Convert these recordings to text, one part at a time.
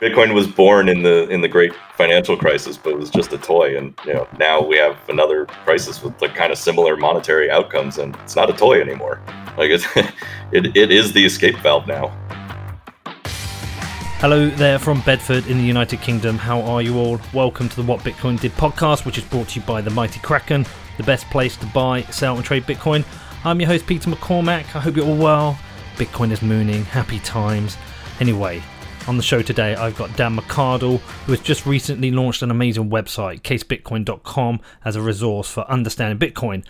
Bitcoin was born in the in the great financial crisis, but it was just a toy. And you know, now we have another crisis with like kind of similar monetary outcomes, and it's not a toy anymore. Like it's, it, it is the escape valve now. Hello there from Bedford in the United Kingdom. How are you all? Welcome to the What Bitcoin Did podcast, which is brought to you by the Mighty Kraken, the best place to buy, sell, and trade Bitcoin. I'm your host, Peter McCormack. I hope you're all well. Bitcoin is mooning. Happy times. Anyway, on the show today, I've got Dan McArdle, who has just recently launched an amazing website, casebitcoin.com, as a resource for understanding Bitcoin.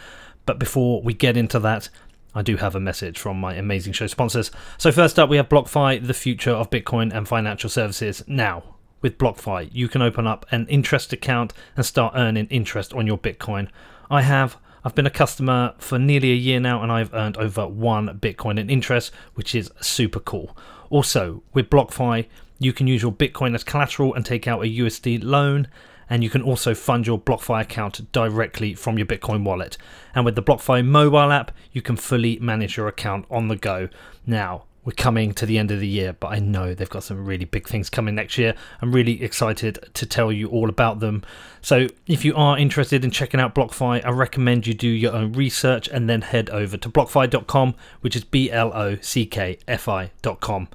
But before we get into that, I do have a message from my amazing show sponsors. So, first up, we have BlockFi, the future of Bitcoin and financial services. Now, with BlockFi, you can open up an interest account and start earning interest on your Bitcoin. I have. I've been a customer for nearly a year now and I've earned over one Bitcoin in interest, which is super cool. Also, with BlockFi, you can use your Bitcoin as collateral and take out a USD loan and you can also fund your BlockFi account directly from your Bitcoin wallet. And with the BlockFi mobile app, you can fully manage your account on the go. Now, we're coming to the end of the year, but I know they've got some really big things coming next year. I'm really excited to tell you all about them. So, if you are interested in checking out BlockFi, I recommend you do your own research and then head over to blockfi.com, which is B L O C K F I.com.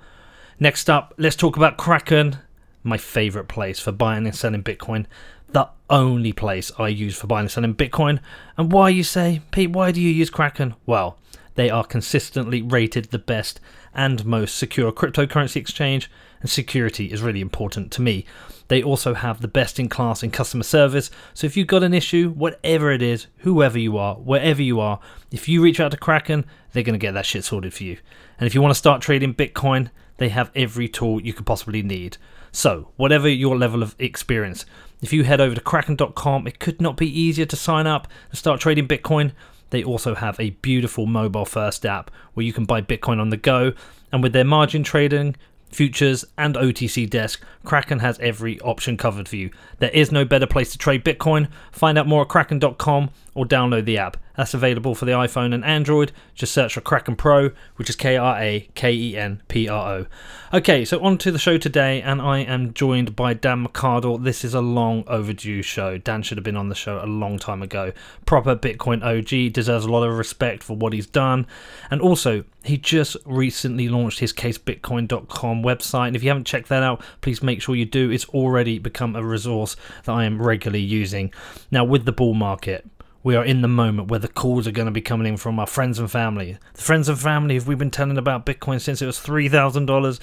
Next up, let's talk about Kraken my favorite place for buying and selling Bitcoin. The only place I use for buying and selling Bitcoin. And why you say, Pete, why do you use Kraken? Well, they are consistently rated the best and most secure cryptocurrency exchange, and security is really important to me. They also have the best in class in customer service. So if you've got an issue, whatever it is, whoever you are, wherever you are, if you reach out to Kraken, they're going to get that shit sorted for you. And if you want to start trading Bitcoin, they have every tool you could possibly need. So, whatever your level of experience, if you head over to kraken.com, it could not be easier to sign up and start trading Bitcoin. They also have a beautiful mobile first app where you can buy Bitcoin on the go. And with their margin trading, futures, and OTC desk, Kraken has every option covered for you. There is no better place to trade Bitcoin. Find out more at kraken.com or download the app. That's available for the iPhone and Android. Just search for Kraken Pro, which is K R A K E N P R O. Okay, so on to the show today, and I am joined by Dan McArdle. This is a long overdue show. Dan should have been on the show a long time ago. Proper Bitcoin OG, deserves a lot of respect for what he's done. And also, he just recently launched his casebitcoin.com website. And if you haven't checked that out, please make sure you do. It's already become a resource that I am regularly using. Now, with the bull market, we are in the moment where the calls are going to be coming in from our friends and family. The friends and family have we been telling about Bitcoin since it was three thousand dollars,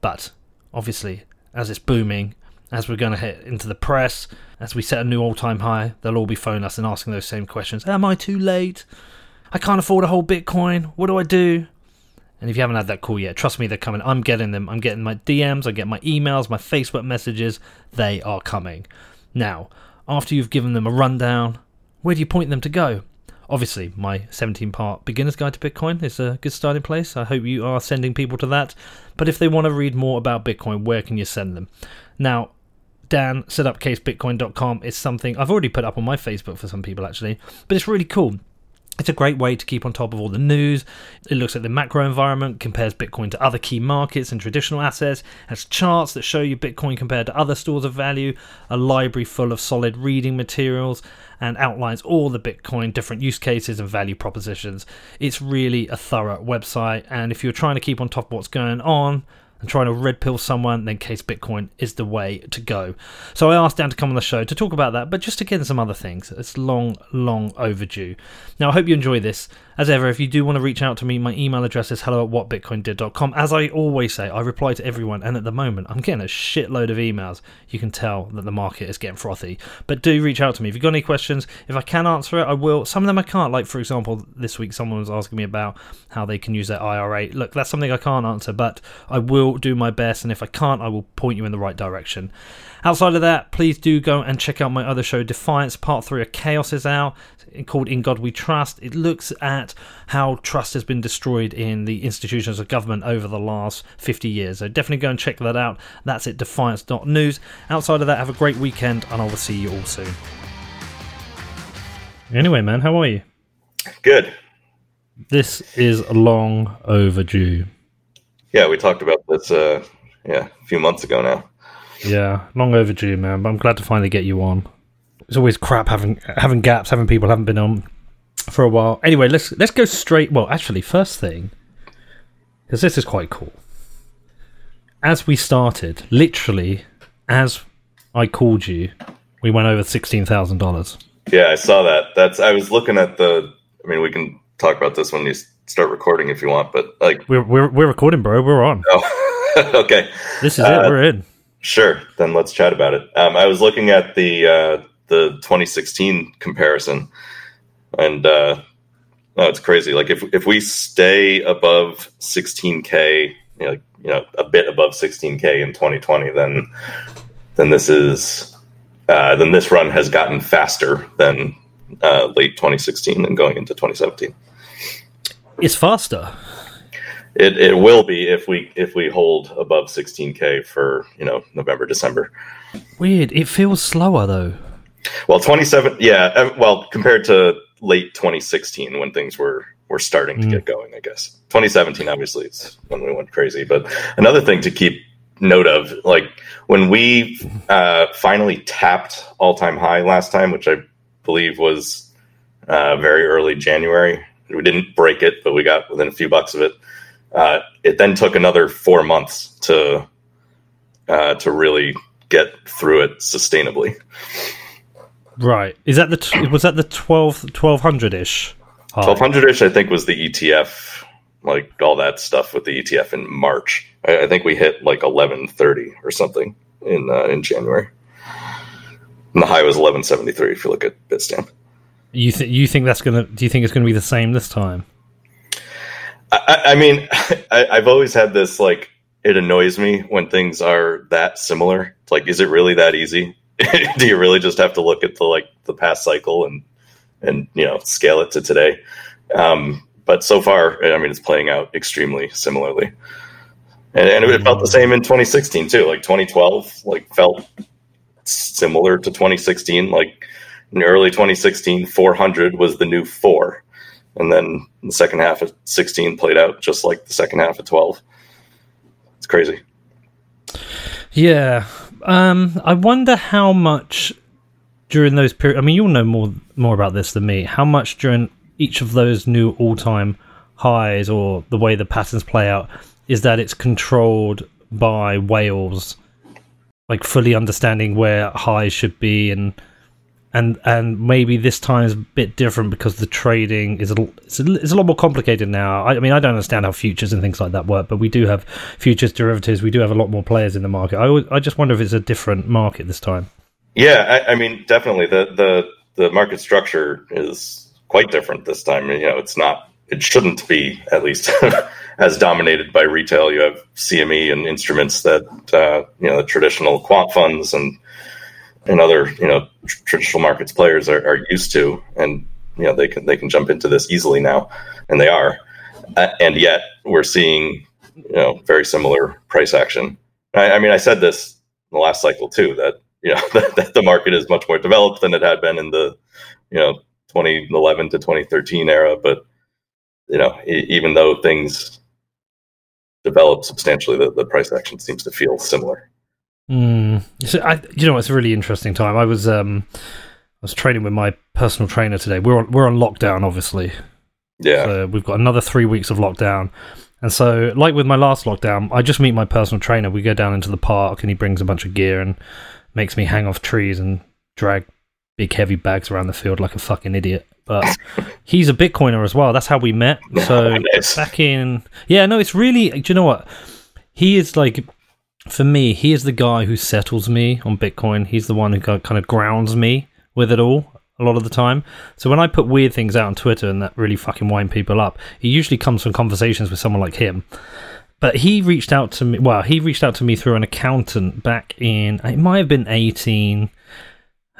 but obviously as it's booming, as we're going to hit into the press, as we set a new all-time high, they'll all be phoning us and asking those same questions. Am I too late? I can't afford a whole Bitcoin. What do I do? And if you haven't had that call yet, trust me, they're coming. I'm getting them. I'm getting my DMs, I get my emails, my Facebook messages. They are coming. Now, after you've given them a rundown, where do you point them to go? Obviously, my 17 part beginner's guide to Bitcoin is a good starting place. I hope you are sending people to that. But if they want to read more about Bitcoin, where can you send them? Now, Dan set up casebitcoin.com is something I've already put up on my Facebook for some people actually, but it's really cool. It's a great way to keep on top of all the news. It looks at the macro environment, compares Bitcoin to other key markets and traditional assets, has charts that show you Bitcoin compared to other stores of value, a library full of solid reading materials, and outlines all the Bitcoin different use cases and value propositions. It's really a thorough website, and if you're trying to keep on top of what's going on, and trying to red pill someone, then Case Bitcoin is the way to go. So I asked Dan to come on the show to talk about that, but just to get in some other things. It's long, long overdue. Now, I hope you enjoy this. As ever, if you do want to reach out to me, my email address is hello at whatbitcoindid.com. As I always say, I reply to everyone, and at the moment, I'm getting a shitload of emails. You can tell that the market is getting frothy. But do reach out to me. If you've got any questions, if I can answer it, I will. Some of them I can't. Like, for example, this week, someone was asking me about how they can use their IRA. Look, that's something I can't answer, but I will do my best, and if I can't, I will point you in the right direction. Outside of that, please do go and check out my other show, Defiance Part 3 of Chaos is out, called In God We Trust. It looks at how trust has been destroyed in the institutions of government over the last 50 years. So definitely go and check that out. That's at defiance.news. Outside of that, have a great weekend, and I will see you all soon. Anyway, man, how are you? Good. This is long overdue. Yeah, we talked about this uh, yeah, a few months ago now. Yeah, long overdue, man. But I'm glad to finally get you on. It's always crap having having gaps, having people haven't been on for a while. Anyway, let's let's go straight. Well, actually, first thing, because this is quite cool. As we started, literally, as I called you, we went over sixteen thousand dollars. Yeah, I saw that. That's I was looking at the. I mean, we can talk about this when you start recording if you want, but like We're we're we're recording, bro. We're on. oh, okay, This is Uh, it. We're in. sure. Then let's chat about it. Um, I was looking at the uh, the 2016 comparison, and uh, oh, it's crazy. Like if if we stay above 16k, you know, you know, a bit above 16k in 2020, then then this is uh, then this run has gotten faster than uh, late 2016 and going into 2017. It's faster. It, it will be if we if we hold above 16k for you know November December. Weird. It feels slower though. Well, 27 yeah, well compared to late 2016 when things were were starting to Mm. get going, I guess. 2017 obviously is when we went crazy, but another thing to keep note of like when we uh, finally tapped all-time high last time, which I believe was uh, very early January. We didn't break it, but we got within a few bucks of it. Uh, it then took another four months to uh, to really get through it sustainably. Right. Is that the t- was that the 12 1200 ish? Twelve hundred ish, I think, was the ETF, like all that stuff with the ETF in March. I, I think we hit like eleven thirty or something in uh, in January. And the high was eleven seventy three. If you look at Bitstamp, You think you think that's gonna? Do you think it's gonna be the same this time? I, I- I mean, I, I've always had this like it annoys me when things are that similar. It's like, is it really that easy? Do you really just have to look at the like the past cycle and and you know scale it to today? Um, but so far, I mean, it's playing out extremely similarly, and, and it felt the same in 2016 too. Like 2012, like felt similar to 2016. Like in early 2016, 400 was the new four, and then the second half of 16 played out just like the second half of 12. It's crazy. Yeah. Um. I wonder how much during those periods. I mean, you'll know more more about this than me. How much during each of those new all time highs or the way the patterns play out is that it's controlled by whales, like fully understanding where highs should be and. And and maybe this time is a bit different because the trading is a, it's a, it's a lot more complicated now. I, I mean, I don't understand how futures and things like that work, but we do have futures derivatives. We do have a lot more players in the market. I, I just wonder if it's a different market this time. Yeah, I, I mean, definitely the, the the market structure is quite different this time. You know, it's not. It shouldn't be at least as dominated by retail. You have CME and instruments that uh, you know the traditional quant funds and and other you know tr- traditional markets players are, are used to, and you know they can they can jump into this easily now, and they are. Uh, and yet we're seeing you know very similar price action. I, I mean, I said this in the last cycle too that you know that, that the market is much more developed than it had been in the you know 2011 to 2013 era but you know e- even though things developed substantially the, the price action seems to feel similar Mm. So I, you know, it's a really interesting time. I was um, I was training with my personal trainer today. We're on, we're on lockdown, obviously. yeah So we've got another three weeks of lockdown. And so, like with my last lockdown, I just meet my personal trainer. We go down into the park, and he brings a bunch of gear and makes me hang off trees and drag big heavy bags around the field like a fucking idiot. But he's a Bitcoiner as well. That's how we met. So Nice. back in, yeah, no, it's really. Do you know what? He is like, for me, he is the guy who settles me on Bitcoin. He's the one who kind of grounds me with it all a lot of the time. So when I put weird things out on Twitter and that really fucking wind people up, it usually comes from conversations with someone like him. But he reached out to me. Well, he reached out to me through an accountant back in. It might have been eighteen.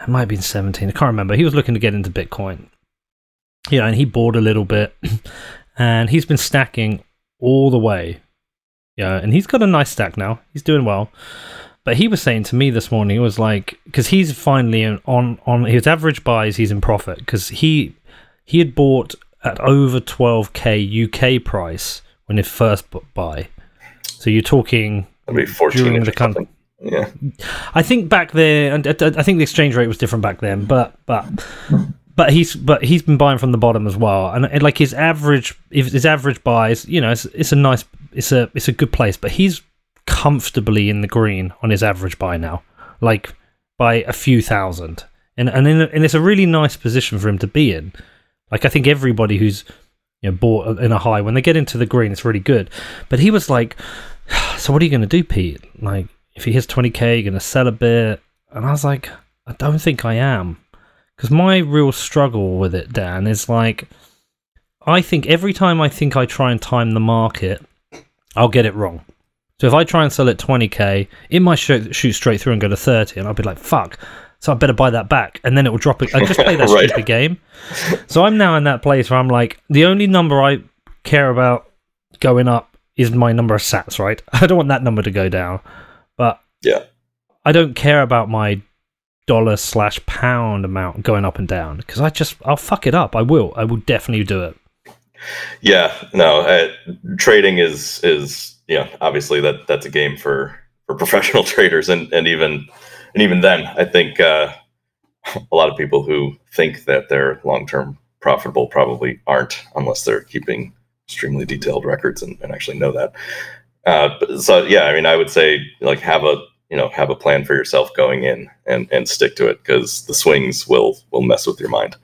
It might have been seventeen. I can't remember. He was looking to get into Bitcoin. Yeah, and he bought a little bit, and he's been stacking all the way. Yeah, and he's got a nice stack now. He's doing well. But he was saying to me this morning, it was like because he's finally in- on on his average buys, he's in profit because he he had bought at over 12k UK price when he first bu- buy. So you're talking 14 during the something. Yeah. I think back there, and I think the exchange rate was different back then, but but but he's but he's been buying from the bottom as well, and, and like his average, his average buys, you know, it's, it's a nice, it's a it's a good place, but he's comfortably in the green on his average buy now, like by a few thousand, and and in, and it's a really nice position for him to be in. Like I think everybody who's you know bought in a high when they get into the green, it's really good. But he was like, "So what are you going to do, Pete? Like if he hits twenty k, you're going to sell a bit?" And I was like, "I don't think I am." Because my real struggle with it, Dan, is like, I think every time I think I try and time the market, I'll get it wrong. So if I try and sell it 20k, it might shoot, shoot straight through and go to 30, and I'll be like, fuck. So I better buy that back, and then it will drop it. I just play that right. stupid game. So I'm now in that place where I'm like, the only number I care about going up is my number of sats, right? I don't want that number to go down, but yeah, I don't care about my dollar slash pound amount going up and down because I just I'll fuck it up. I will. I will definitely do it. Yeah, no, uh, trading is is yeah obviously that that's a game for for professional traders and and even and even then I think uh, a lot of people who think that they're long term profitable probably aren't unless they're keeping extremely detailed records and, and actually know that. Uh, but, so yeah, I mean, I would say like have a you know have a plan for yourself going in and and stick to it because the swings will will mess with your mind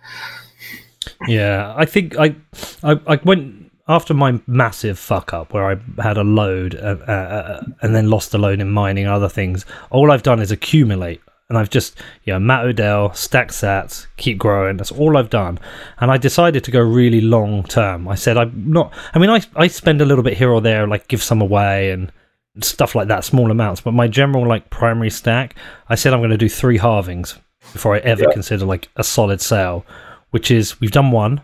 yeah i think i i, I went after my massive fuck up where i had a load uh, uh, uh, and then lost a load in mining and other things all i've done is accumulate and I've just, you know, Matt Odell, stack sats, keep growing. That's all I've done. And I decided to go really long term. I said, I'm not, I mean, I, I spend a little bit here or there, like give some away and stuff like that, small amounts. But my general like primary stack, I said I'm going to do three halvings before I ever yeah. consider like a solid sale, which is we've done one.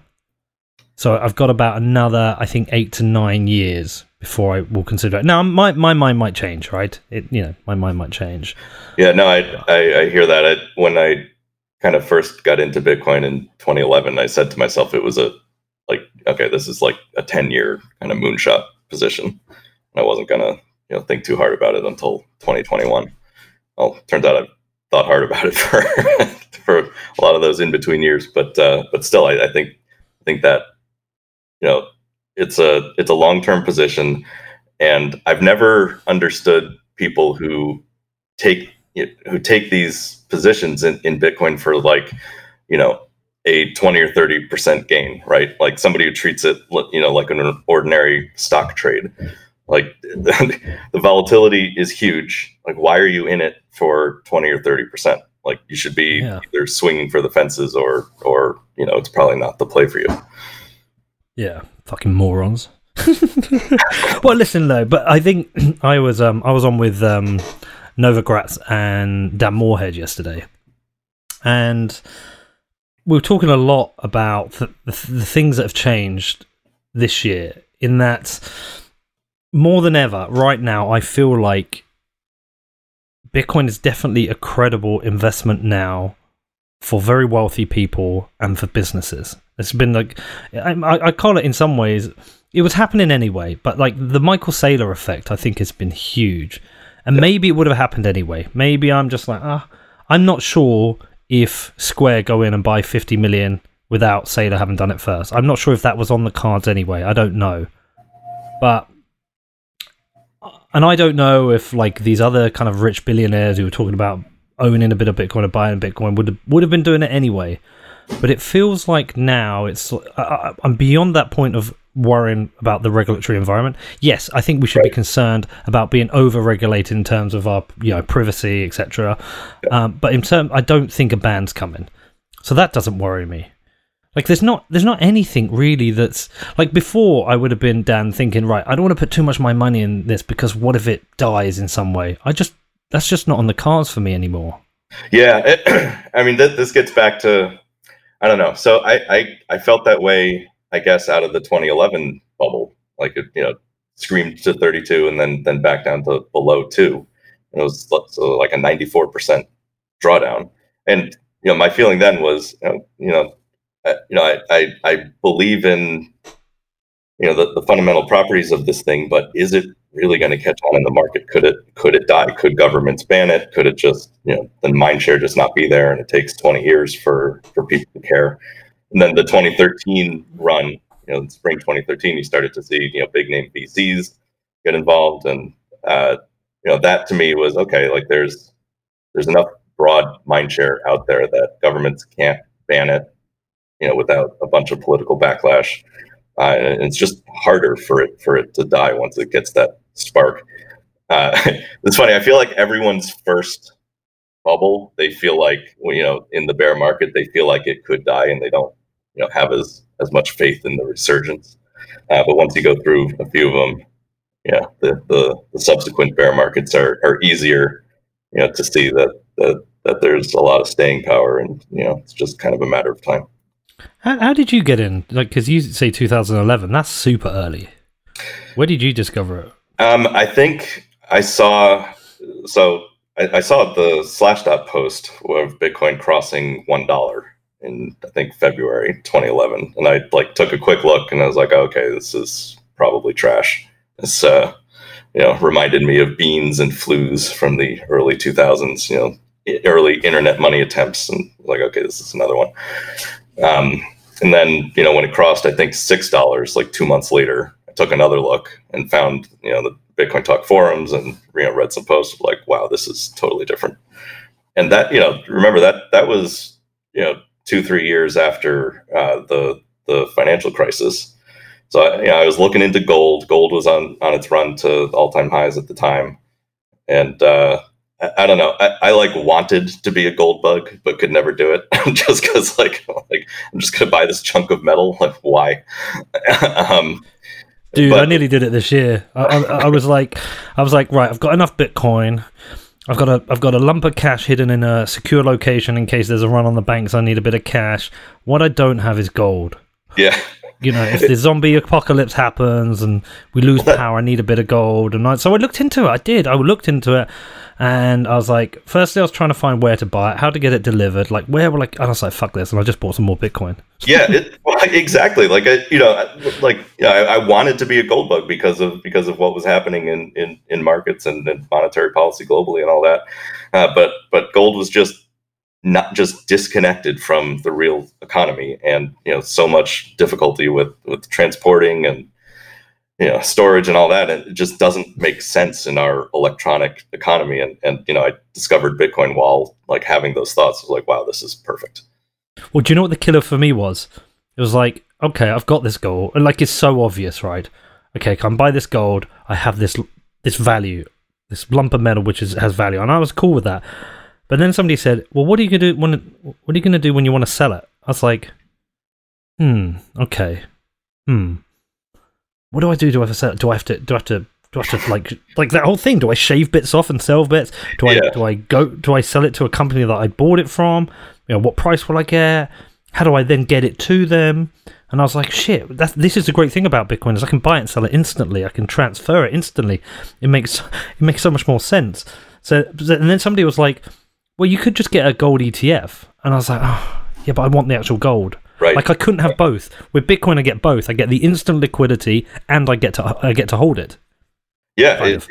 So I've got about another, I think, eight to nine years before I will consider it. Now, my my mind might change, right? It you know, my mind might change. Yeah, no, I I, I hear that. I, when I kind of first got into Bitcoin in 2011, I said to myself, it was a like, okay, this is like a 10 year kind of moonshot position. And I wasn't gonna you know think too hard about it until 2021. Well, turns out I've thought hard about it for for a lot of those in between years, but uh, but still, I, I think I think that you know it's a it's a long term position, and I've never understood people who take who take these positions in, in Bitcoin for like you know a 20 or 30 percent gain right? Like somebody who treats it you know like an ordinary stock trade like the, volatility is huge. Like, why are you in it for twenty or thirty percent? Like, you should be yeah. either swinging for the fences or, or you know, it's probably not the play for you. Yeah, fucking morons. well, listen though, but I think I was um I was on with um Novogratz and Dan Morehead yesterday, and we were talking a lot about the, the, the things that have changed this year. In that more than ever, right now, I feel like Bitcoin is definitely a credible investment now for very wealthy people and for businesses. It's been like, I, I call it in some ways, it was happening anyway, but like the Michael Saylor effect, I think has been huge. And maybe it would have happened anyway. Maybe I'm just like, ah, I'm not sure if Square go in and buy 50 million without Saylor having done it first. I'm not sure if that was on the cards anyway. I don't know. But and I don't know if like these other kind of rich billionaires who were talking about owning a bit of Bitcoin or buying Bitcoin would have, would have been doing it anyway. But it feels like now it's I, am beyond that point of worrying about the regulatory environment. Yes, I think we should right. be concerned about being over-regulated in terms of our you know privacy, etc. Um, but in terms, I don't think a ban's coming, so that doesn't worry me. Like there's not there's not anything really that's like before I would have been Dan thinking right I don't want to put too much of my money in this because what if it dies in some way I just that's just not on the cards for me anymore. Yeah, it, I mean th- this gets back to I don't know. So I, I I felt that way I guess out of the 2011 bubble like it you know screamed to 32 and then then back down to below two and it was so like a 94 percent drawdown and you know my feeling then was you know, you know you know, I, I, I believe in, you know, the, the fundamental properties of this thing, but is it really going to catch on in the market? Could it could it die? Could governments ban it? Could it just you know the mind share just not be there, and it takes 20 years for for people to care? And then the 2013 run, you know, in spring 2013, you started to see you know big name VCs get involved, and uh, you know that to me was okay. Like there's there's enough broad mind share out there that governments can't ban it, you know, without a bunch of political backlash. Uh, and it's just harder for it for it to die once it gets that spark. Uh, it's funny. I feel like everyone's first bubble, they feel like you know, in the bear market, they feel like it could die, and they don't, you know, have as as much faith in the resurgence. Uh, but once you go through a few of them, yeah, the, the, the subsequent bear markets are, are easier, you know, to see that, that that there's a lot of staying power, and you know, it's just kind of a matter of time. How, how did you get in? Like, because you say 2011, that's super early. Where did you discover it? Um, I think I saw. So I, I saw the Slashdot post of Bitcoin crossing one dollar in I think February 2011, and I like took a quick look, and I was like, okay, this is probably trash. This uh, you know reminded me of Beenz and Flooz from the early 2000s. You know, early internet money attempts, and like, okay, this is another one. Um, and then, you know, when it crossed, I think six dollars, like two months later, I took another look and found, you know, the Bitcoin Talk forums and you know read some posts like, wow, this is totally different. And that, you know, remember that that was, you know, two three years after uh, the the financial crisis. So I, you know, I was looking into gold. Gold was on on its run to all time highs at the time, and uh, I, don't know. I, I, like wanted to be a gold bug, but could never do it just because like like I'm just gonna buy this chunk of metal. Like why? um, Dude, but, I nearly did it this year. I, I, I, was like, I was like, right, I've got enough Bitcoin. I've got a, I've got a lump of cash hidden in a secure location in case there's a run on the banks. I need a bit of cash. What I don't have is gold. Yeah. You know, if the zombie apocalypse happens and we lose power, I need a bit of gold. And I, so I looked into it. I did. I looked into it and I was like, firstly, I was trying to find where to buy it, how to get it delivered, like where were like, I was like, fuck this, and I just bought some more Bitcoin. yeah, it, well, exactly. Like, I, you know, like yeah, I, I, wanted to be a gold bug because of because of what was happening in in, in markets and, and monetary policy globally and all that. Uh, but but gold was just not just disconnected from the real economy, and you know, so much difficulty with with transporting and you know storage and all that and it just doesn't make sense in our electronic economy. And and you know i discovered bitcoin while like having those thoughts. I was like wow this is perfect. Well do you know what the killer for me was? It was like okay i've got this gold and like it's so obvious right? Okay can buy this gold. I have this this value this lump of metal which is, has value. And i was cool with that. But then somebody said well what are you gonna do when what are you gonna do when you want to sell it? I was like hmm okay hmm what do I do? Do I have to do I have to do I have to do I have to like like that whole thing? Do I shave bits off and sell bits? Do I yeah. do I go do I sell it to a company that I bought it from? You know, what price will I get? How do I then get it to them? And I was like, shit, that's this is the great thing about Bitcoin is I can buy it and sell it instantly. I can transfer it instantly. It makes it makes so much more sense. So and then somebody was like, well, you could just get a gold ETF, and I was like, oh, yeah, but I want the actual gold. Right. Like I couldn't have both. With Bitcoin, I get both. I get the instant liquidity, and I get to I get to hold it. Yeah, it,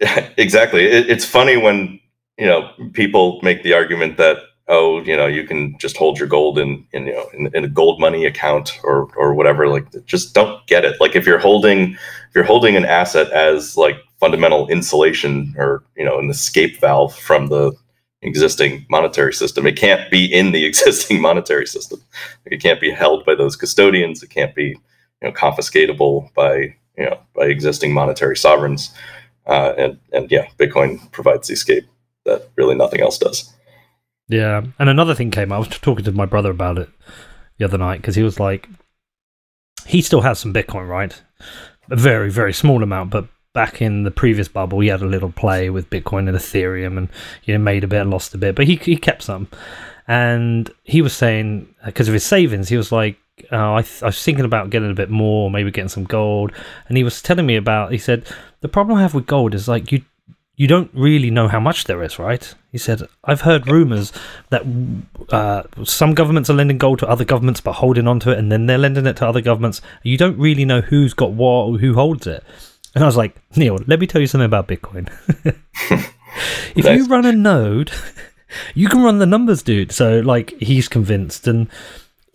it, exactly. It, it's funny when you know people make the argument that oh, you know, you can just hold your gold in, in you know in, in, a gold money account or or whatever. Like, just don't get it. Like, if you're holding if you're holding an asset as like fundamental insulation or you know an escape valve from the existing monetary system. It can't be in the existing monetary system. It can't be held by those custodians. It can't be you know confiscatable by you know by existing monetary sovereigns. Uh, and and yeah, Bitcoin provides the escape that really nothing else does. Yeah, and another thing came. I was talking to my brother about it the other night because he was like, he still has some Bitcoin, right? A very very small amount, but back in the previous bubble, he had a little play with Bitcoin and Ethereum, and you know made a bit, and lost a bit, but he he kept some. And he was saying because of his savings, he was like, oh, I, th- I was thinking about getting a bit more, maybe getting some gold. And he was telling me about. He said the problem I have with gold is like you you don't really know how much there is, right? He said, I've heard rumors that uh, some governments are lending gold to other governments but holding onto it, and then they're lending it to other governments. You don't really know who's got what or who holds it. And I was like, Neil, let me tell you something about Bitcoin. if Nice. you run a node, you can run the numbers, dude. So like he's convinced, and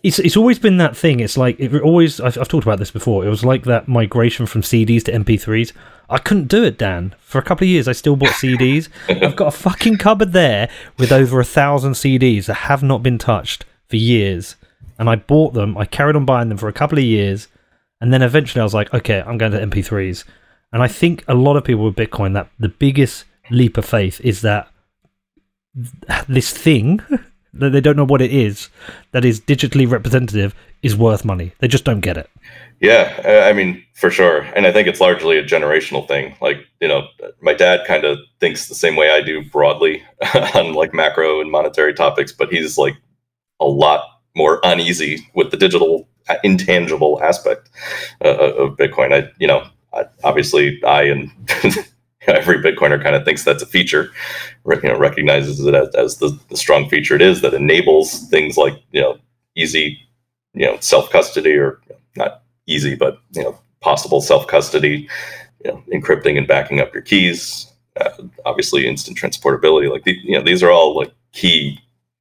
it's it's always been that thing. It's like it always. I've, I've talked about this before. It was like that migration from CDs to MP3s. I couldn't do it, Dan. For a couple of years, I still bought CDs. I've got a fucking cupboard there with over a thousand CDs that have not been touched for years, and I bought them. I carried on buying them for a couple of years, and then eventually I was like, okay, I'm going to MP3s. And I think a lot of people with Bitcoin that the biggest leap of faith is that this thing that they don't know what it is that is digitally representative is worth money. They just don't get it. Yeah, uh, I mean, for sure. And I think it's largely a generational thing. Like, you know, my dad kind of thinks the same way I do broadly on like macro and monetary topics, but he's like a lot more uneasy with the digital uh, intangible aspect uh, of Bitcoin. I, you know, Obviously I and every Bitcoiner kind of thinks that's a feature, you know, recognizes it as, as the, the strong feature it is that enables things like, you know, easy, you know, self custody or not easy, but you know, possible self custody, you know, encrypting and backing up your keys. Uh, obviously, instant transportability. Like the, you know, these are all like key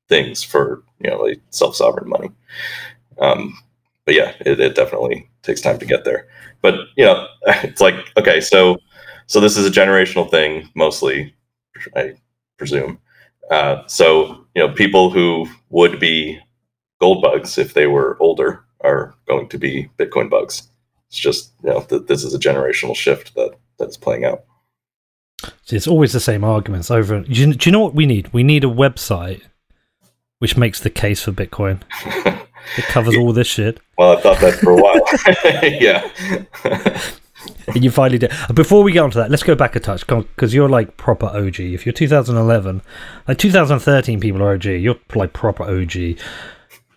things for you know like self sovereign money. Um, but yeah, it, it definitely takes time to get there. But you know, it's like okay, so so this is a generational thing mostly, I presume. Uh, so you know, people who would be gold bugs if they were older are going to be Bitcoin bugs. It's just you know th- this is a generational shift that that is playing out. It's always the same arguments over. Do you, do you know what we need? We need a website which makes the case for Bitcoin. It covers all this shit. Well, I thought that for a while. yeah. And you finally did. Before we get onto that, let's go back a touch because you're like proper OG. If you're 2011, like 2013, people are OG. You're like proper OG.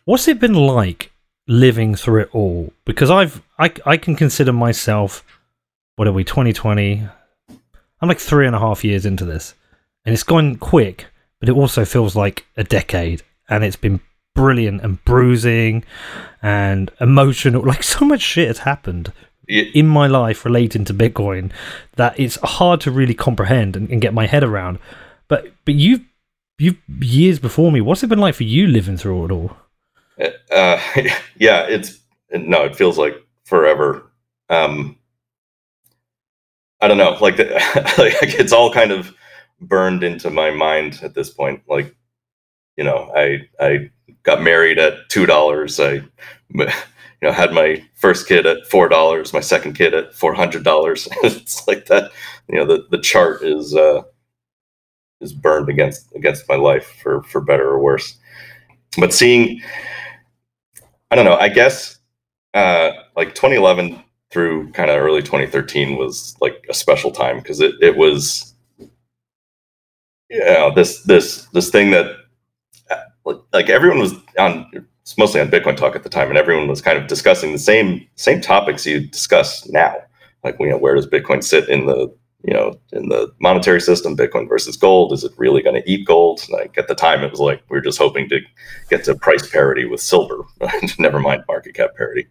What's it been like living through it all? Because I've I I can consider myself. What are we? 2020. I'm like three and a half years into this, and it's gone quick, but it also feels like a decade, and it's been brilliant and bruising and emotional. Like so much shit has happened Y- in my life relating to Bitcoin that it's hard to really comprehend and, and get my head around. But but you've you've years before me. What's it been like for you living through it all? Uh, yeah, it's no, it feels like forever. Um, I don't know, like, the, like it's all kind of burned into my mind at this point. Like, you know, I I got married at two dollars. I you know had my first kid at four dollars, my second kid at four hundred dollars. it's like that. You know, the the chart is uh, is burned against against my life for for better or worse. But seeing, I don't know. I guess uh, like 2011 through kind of early 2013 was like a special time because it it was you know this this this thing that like everyone was on it's mostly on bitcoin talk at the time and everyone was kind of discussing the same same topics you discuss now. Like you know where does bitcoin sit in the you know in the monetary system bitcoin versus gold? Is it really going to eat gold? Like at the time it was like we were just hoping to get to price parity with silver. Never mind market cap parity.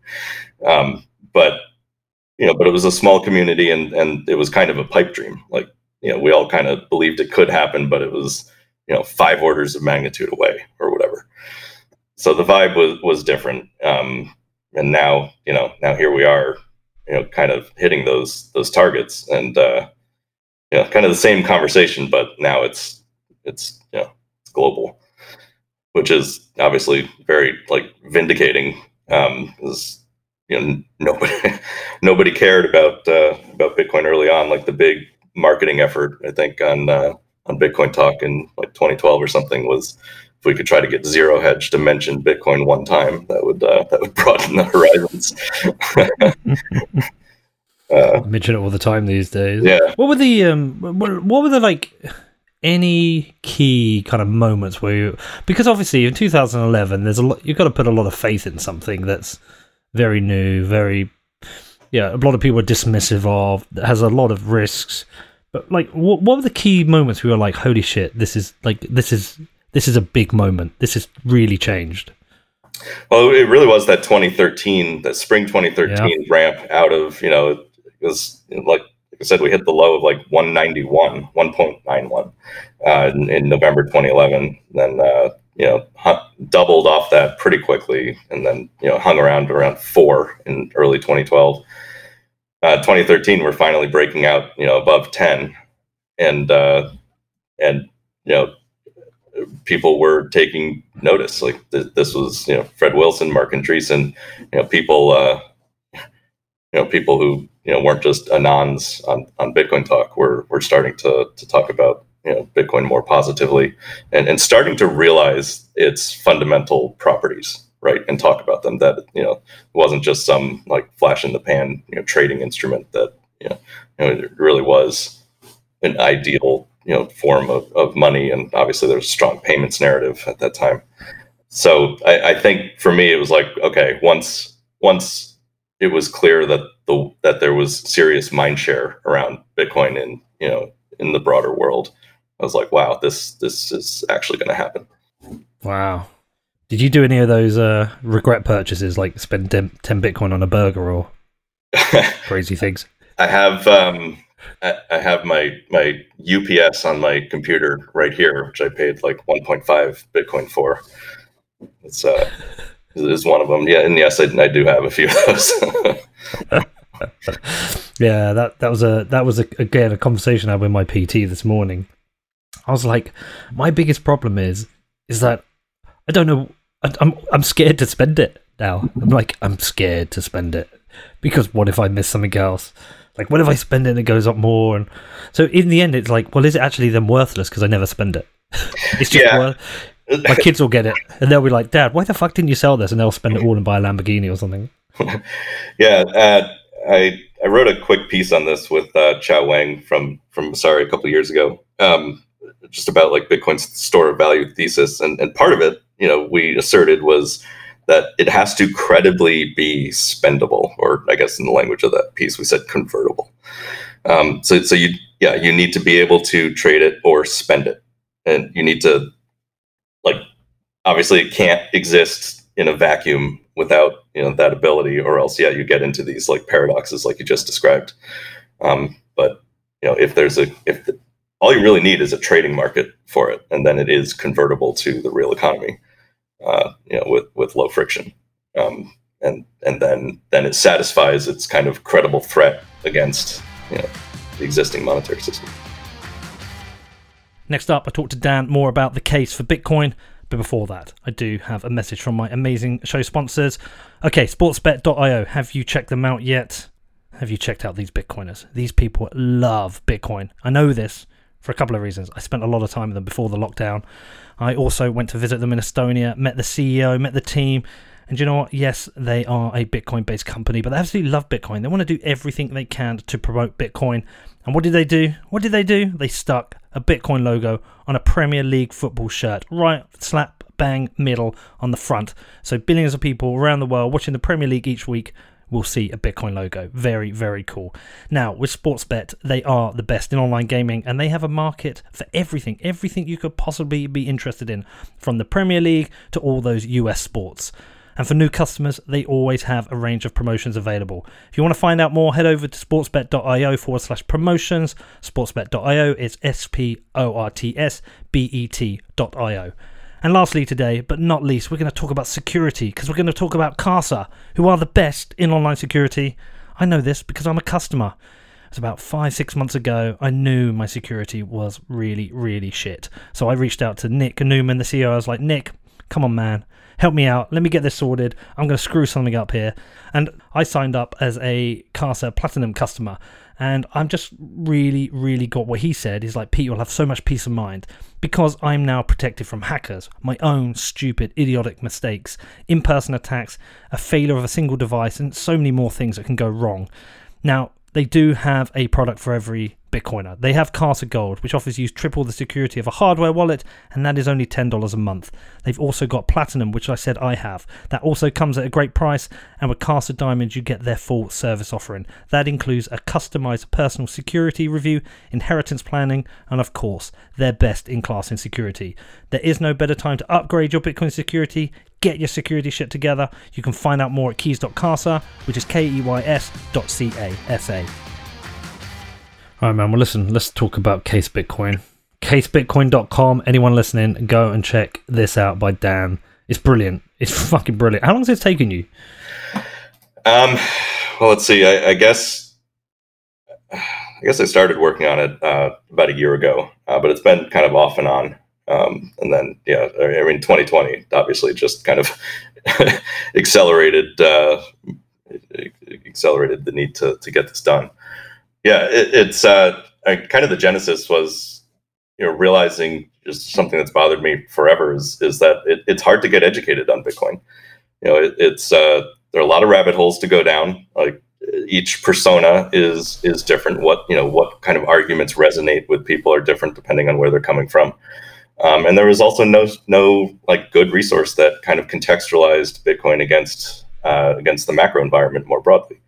Um, but you know but it was a small community and and it was kind of a pipe dream. Like you know we all kind of believed it could happen but it was you know five orders of magnitude away or whatever. So the vibe was was different. Um, and now you know now here we are you know kind of hitting those those targets and uh, you know kind of the same conversation but now it's it's you know it's global which is obviously very like vindicating um, you know nobody nobody cared about uh, about Bitcoin early on like the big marketing effort I think on uh, on Bitcoin Talk in like 2012 or something was if we could try to get zero hedge to mention Bitcoin one time that would uh, that would broaden the horizons. uh, mention it all the time these days. yeah, What were the um? What, what were the like? Any key kind of moments where you because obviously in 2011 there's a lot you've got to put a lot of faith in something that's very new, very yeah. A lot of people are dismissive of that has a lot of risks. But like, what what were the key moments where you were like, holy shit, this is like this is this is a big moment. This has really changed. Well, it really was that 2013, that spring 2013 ramp out of, you know, it was like like I said, we hit the low of like 191, 1.91 uh, in, in, November 2011. Then uh, you know doubled off that pretty quickly, and then you know hung around around four in early 2012. Uh, 2013, we're finally breaking out, you know, above 10, and uh, and you know people were taking notice. Like th- this was, you know, Fred Wilson, Marc Andreessen, you know, people, uh, you know, people who you know weren't just anons on on Bitcoin Talk. Were were starting to to talk about you know Bitcoin more positively and and starting to realize its fundamental properties. Right, and talk about them. That you know, wasn't just some like flash in the pan, you know, trading instrument. That you know, you know it really was an ideal you know form of, of money and obviously there's a strong payments narrative at that time. So I, I, think for me it was like okay once once it was clear that the that there was serious mind share around bitcoin in you know in the broader world i was like wow this this is actually going to happen. Wow. Did you do any of those uh, regret purchases like spend 10, 10 bitcoin on a burger or crazy things? I have um I have my my UPS on my computer right here, which I paid like 1.5 Bitcoin for. It's uh, is one of them. Yeah, and yes, I, I do have a few of those. yeah, that that was a that was a, again a conversation I had with my PT this morning. I was like, my biggest problem is is that I don't know. I, I'm I'm scared to spend it now. I'm like I'm scared to spend it because what if I miss something else? Like, what if I spend it and it goes up more? And so in the end, it's like, well, is it actually then worthless because I never spend it? it's just yeah. worth. My kids will get it, and they'll be like, "Dad, why the fuck didn't you sell this?" And they'll spend it all and buy a Lamborghini or something. yeah, uh, I I wrote a quick piece on this with uh, Chao Wang from from sorry a couple years ago, um, just about like Bitcoin's store of value thesis, and and part of it, you know, we asserted was that it has to credibly be spendable, or I guess in the language of that piece, we said convertible. Um, so, so you, yeah, you need to be able to trade it or spend it, and you need to, like, obviously, it can't exist in a vacuum without you know that ability, or else, yeah, you get into these like paradoxes, like you just described. Um, but you know, if there's a if the, all you really need is a trading market for it, and then it is convertible to the real economy uh, you know, with with low friction, um, and and then then it satisfies its kind of credible threat against you know the existing monetary system. Next up, I talked to Dan more about the case for Bitcoin. But before that, I do have a message from my amazing show sponsors. Okay, sportsbet.io. Have you checked them out yet? Have you checked out these Bitcoiners? These people love Bitcoin. I know this for a couple of reasons. I spent a lot of time with them before the lockdown. I also went to visit them in Estonia, met the CEO, met the team. And you know what? Yes, they are a Bitcoin based company, but they absolutely love Bitcoin. They want to do everything they can to promote Bitcoin. And what did they do? What did they do? They stuck a Bitcoin logo on a Premier League football shirt, right slap bang middle on the front. So billions of people around the world watching the Premier League each week will see a Bitcoin logo. Very, very cool. Now, with Sportsbet, they are the best in online gaming and they have a market for everything, everything you could possibly be interested in, from the Premier League to all those US sports. And for new customers, they always have a range of promotions available. If you want to find out more, head over to sportsbet.io forward slash promotions. Sportsbet.io is S P O R T S B E T.io. And lastly, today, but not least, we're going to talk about security because we're going to talk about Casa, who are the best in online security. I know this because I'm a customer. It's about five, six months ago. I knew my security was really, really shit. So I reached out to Nick Neuman, the CEO. I was like, Nick, come on, man help me out. Let me get this sorted. I'm going to screw something up here. And I signed up as a Casa Platinum customer and I'm just really, really got what he said. He's like, Pete, you'll have so much peace of mind because I'm now protected from hackers, my own stupid, idiotic mistakes, in person attacks, a failure of a single device, and so many more things that can go wrong. Now, they do have a product for every Bitcoiner. They have Casa Gold, which offers you triple the security of a hardware wallet, and that is only $10 a month. They've also got Platinum, which I said I have. That also comes at a great price, and with Casa Diamond, you get their full service offering. That includes a customized personal security review, inheritance planning, and of course, their best in class in security. There is no better time to upgrade your Bitcoin security. Get your security shit together. You can find out more at keys.casa, which is K E Y S dot C A S A. All right, man. Well, listen, let's talk about Case Bitcoin. CaseBitcoin.com. Anyone listening, go and check this out by Dan. It's brilliant. It's fucking brilliant. How long has it taken you? Um, well, let's see. I, I guess I guess I started working on it uh, about a year ago, uh, but it's been kind of off and on. Um, and then, yeah, I mean, 2020 obviously just kind of accelerated uh, accelerated the need to to get this done. Yeah, it, it's uh, kind of the genesis was you know realizing just something that's bothered me forever is is that it, it's hard to get educated on Bitcoin. You know, it, it's uh, there are a lot of rabbit holes to go down. Like each persona is is different. What you know, what kind of arguments resonate with people are different depending on where they're coming from. Um, and there was also no no like good resource that kind of contextualized Bitcoin against uh, against the macro environment more broadly.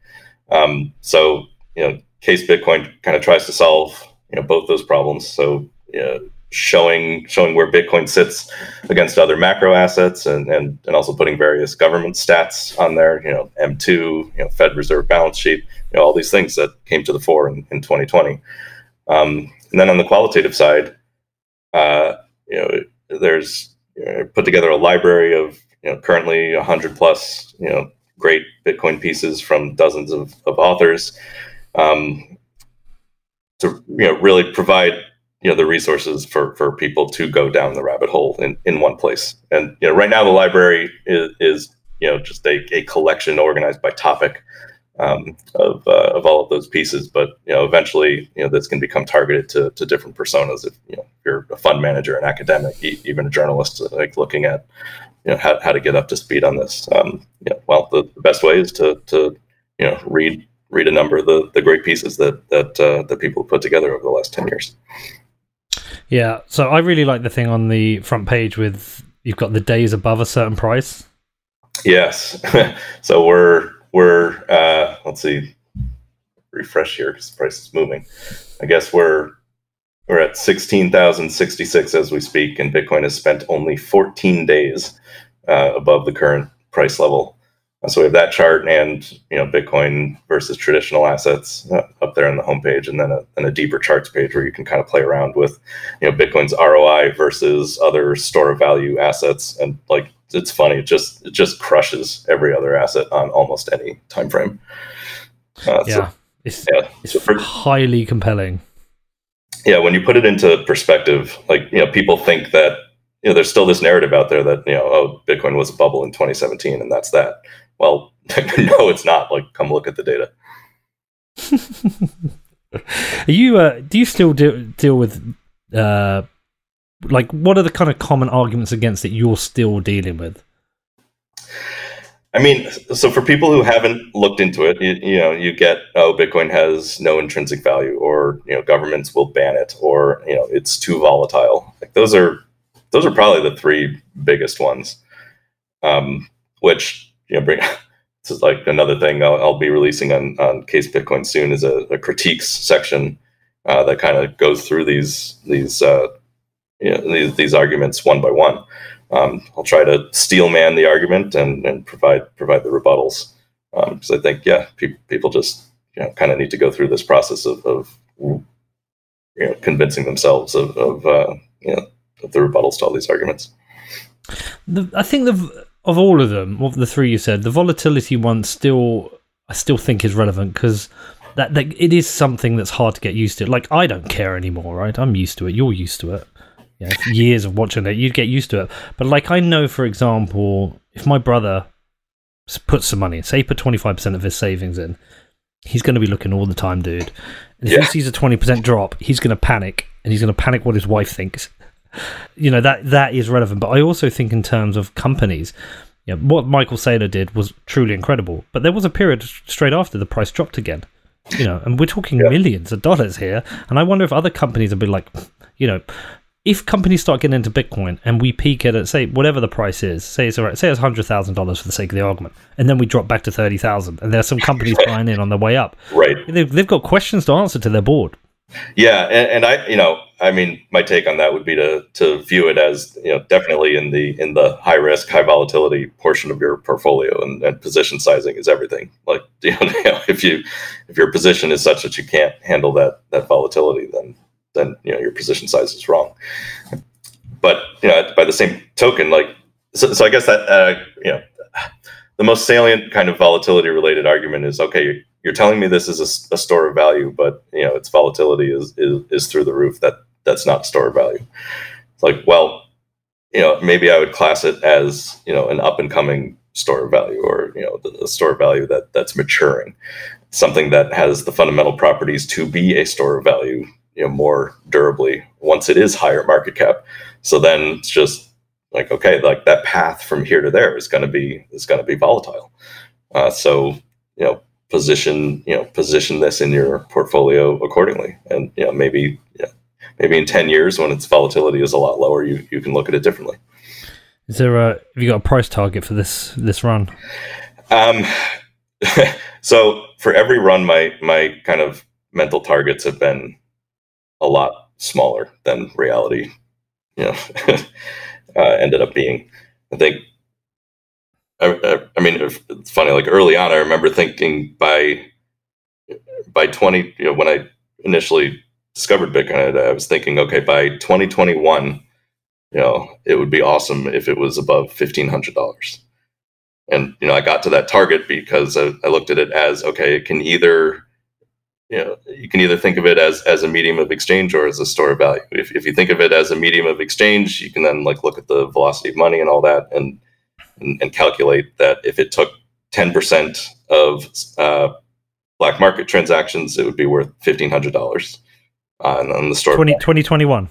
Um, so you know, Case Bitcoin kind of tries to solve you know both those problems. So know, showing showing where Bitcoin sits against other macro assets, and and and also putting various government stats on there. You know, M2, you know, Fed Reserve balance sheet, you know, all these things that came to the fore in, in 2020. Um, and then on the qualitative side, uh, you know, there's you know, put together a library of you know currently 100 plus you know great Bitcoin pieces from dozens of, of authors um, to you know really provide you know the resources for for people to go down the rabbit hole in in one place. And you know right now the library is, is you know just a, a collection organized by topic um, of, uh, of all of those pieces. But you know, eventually, you know, this can become targeted to, to different personas. If you know, if you're a fund manager, an academic, even a journalist, like looking at you know how, how to get up to speed on this. Um, you know, well, the, the best way is to to you know read read a number of the, the great pieces that that uh, that people put together over the last ten years. Yeah, so I really like the thing on the front page with you've got the days above a certain price. Yes, so we're we're uh, let's see, refresh here because the price is moving. I guess we're we're at sixteen thousand sixty six as we speak, and Bitcoin has spent only fourteen days uh, above the current price level. So we have that chart and you know Bitcoin versus traditional assets uh, up there on the homepage, and then a, and a deeper charts page where you can kind of play around with you know Bitcoin's ROI versus other store of value assets, and like it's funny. It just it just crushes every other asset on almost any time frame. Uh, yeah, so, it's, yeah, it's so for, highly compelling. Yeah, when you put it into perspective, like you know, people think that you know there's still this narrative out there that you know oh Bitcoin was a bubble in 2017 and that's that. Well, no, it's not. Like, come look at the data. Are you uh, do you still deal deal with uh, like what are the kind of common arguments against it you're still dealing with i mean so for people who haven't looked into it you, you, know you get oh bitcoin has no intrinsic value or you know governments will ban it or you know it's too volatile like those are those are probably the three biggest ones um, which you know bring this is like another thing I'll, I'll, be releasing on, on case bitcoin soon is a, a critiques section uh, that kind of goes through these these uh, you know, these, these arguments one by one. Um, I'll try to steel man the argument and, and provide provide the rebuttals because um, I think yeah, pe- people just you know kind of need to go through this process of, of you know convincing themselves of, of uh, you know of the rebuttals to all these arguments. The, I think the of all of them, of the three you said, the volatility one still I still think is relevant because that, that it is something that's hard to get used to. Like I don't care anymore, right? I'm used to it. You're used to it you know, years of watching it, you'd get used to it. But like I know, for example, if my brother puts some money, say he put twenty five percent of his savings in, he's going to be looking all the time, dude. And if yeah. he sees a twenty percent drop, he's going to panic, and he's going to panic what his wife thinks. You know that that is relevant. But I also think in terms of companies. Yeah, what Michael Saylor did was truly incredible, but there was a period straight after the price dropped again. You know, and we're talking yeah. millions of dollars here. And I wonder if other companies have been like, you know, if companies start getting into Bitcoin and we peak it at say whatever the price is, say it's say it's hundred thousand dollars for the sake of the argument, and then we drop back to thirty thousand, and there's some companies buying in on their way up, right? They've, they've got questions to answer to their board. Yeah, and, and, I, you know, I mean, my take on that would be to to view it as you know definitely in the in the high risk, high volatility portion of your portfolio, and, and position sizing is everything. Like you know, if you if your position is such that you can't handle that that volatility, then then you know your position size is wrong. But you know, by the same token, like so, so I guess that uh, you know the most salient kind of volatility related argument is okay. You're, telling me this is a, a, store of value, but you know its volatility is, is is through the roof. That that's not store of value. It's like well, you know maybe I would class it as you know an up and coming store of value or you know the, the store of value that that's maturing something that has the fundamental properties to be a store of value you know more durably once it is higher market cap so then it's just like okay like that path from here to there is going to be is going to be volatile uh, so you know position you know position this in your portfolio accordingly and you know maybe yeah, maybe in 10 years when its volatility is a lot lower you you can look at it differently is there a have you got a price target for this this run? Um, so for every run, my my kind of mental targets have been a lot smaller than reality. You know, uh, ended up being. I think. I, I, mean, it's funny. Like early on, I remember thinking by by twenty, you know, when I initially discovered Bitcoin, I was thinking, okay, by 2021, you know, it would be awesome if it was above fifteen hundred dollars. And you know, I got to that target because I, I, looked at it as okay, it can either, you know, you can either think of it as as a medium of exchange or as a store of value. If if you think of it as a medium of exchange, you can then like look at the velocity of money and all that, and and, and calculate that if it took ten percent of uh, black market transactions, it would be worth fifteen hundred dollars uh, on the store. 20, 2021.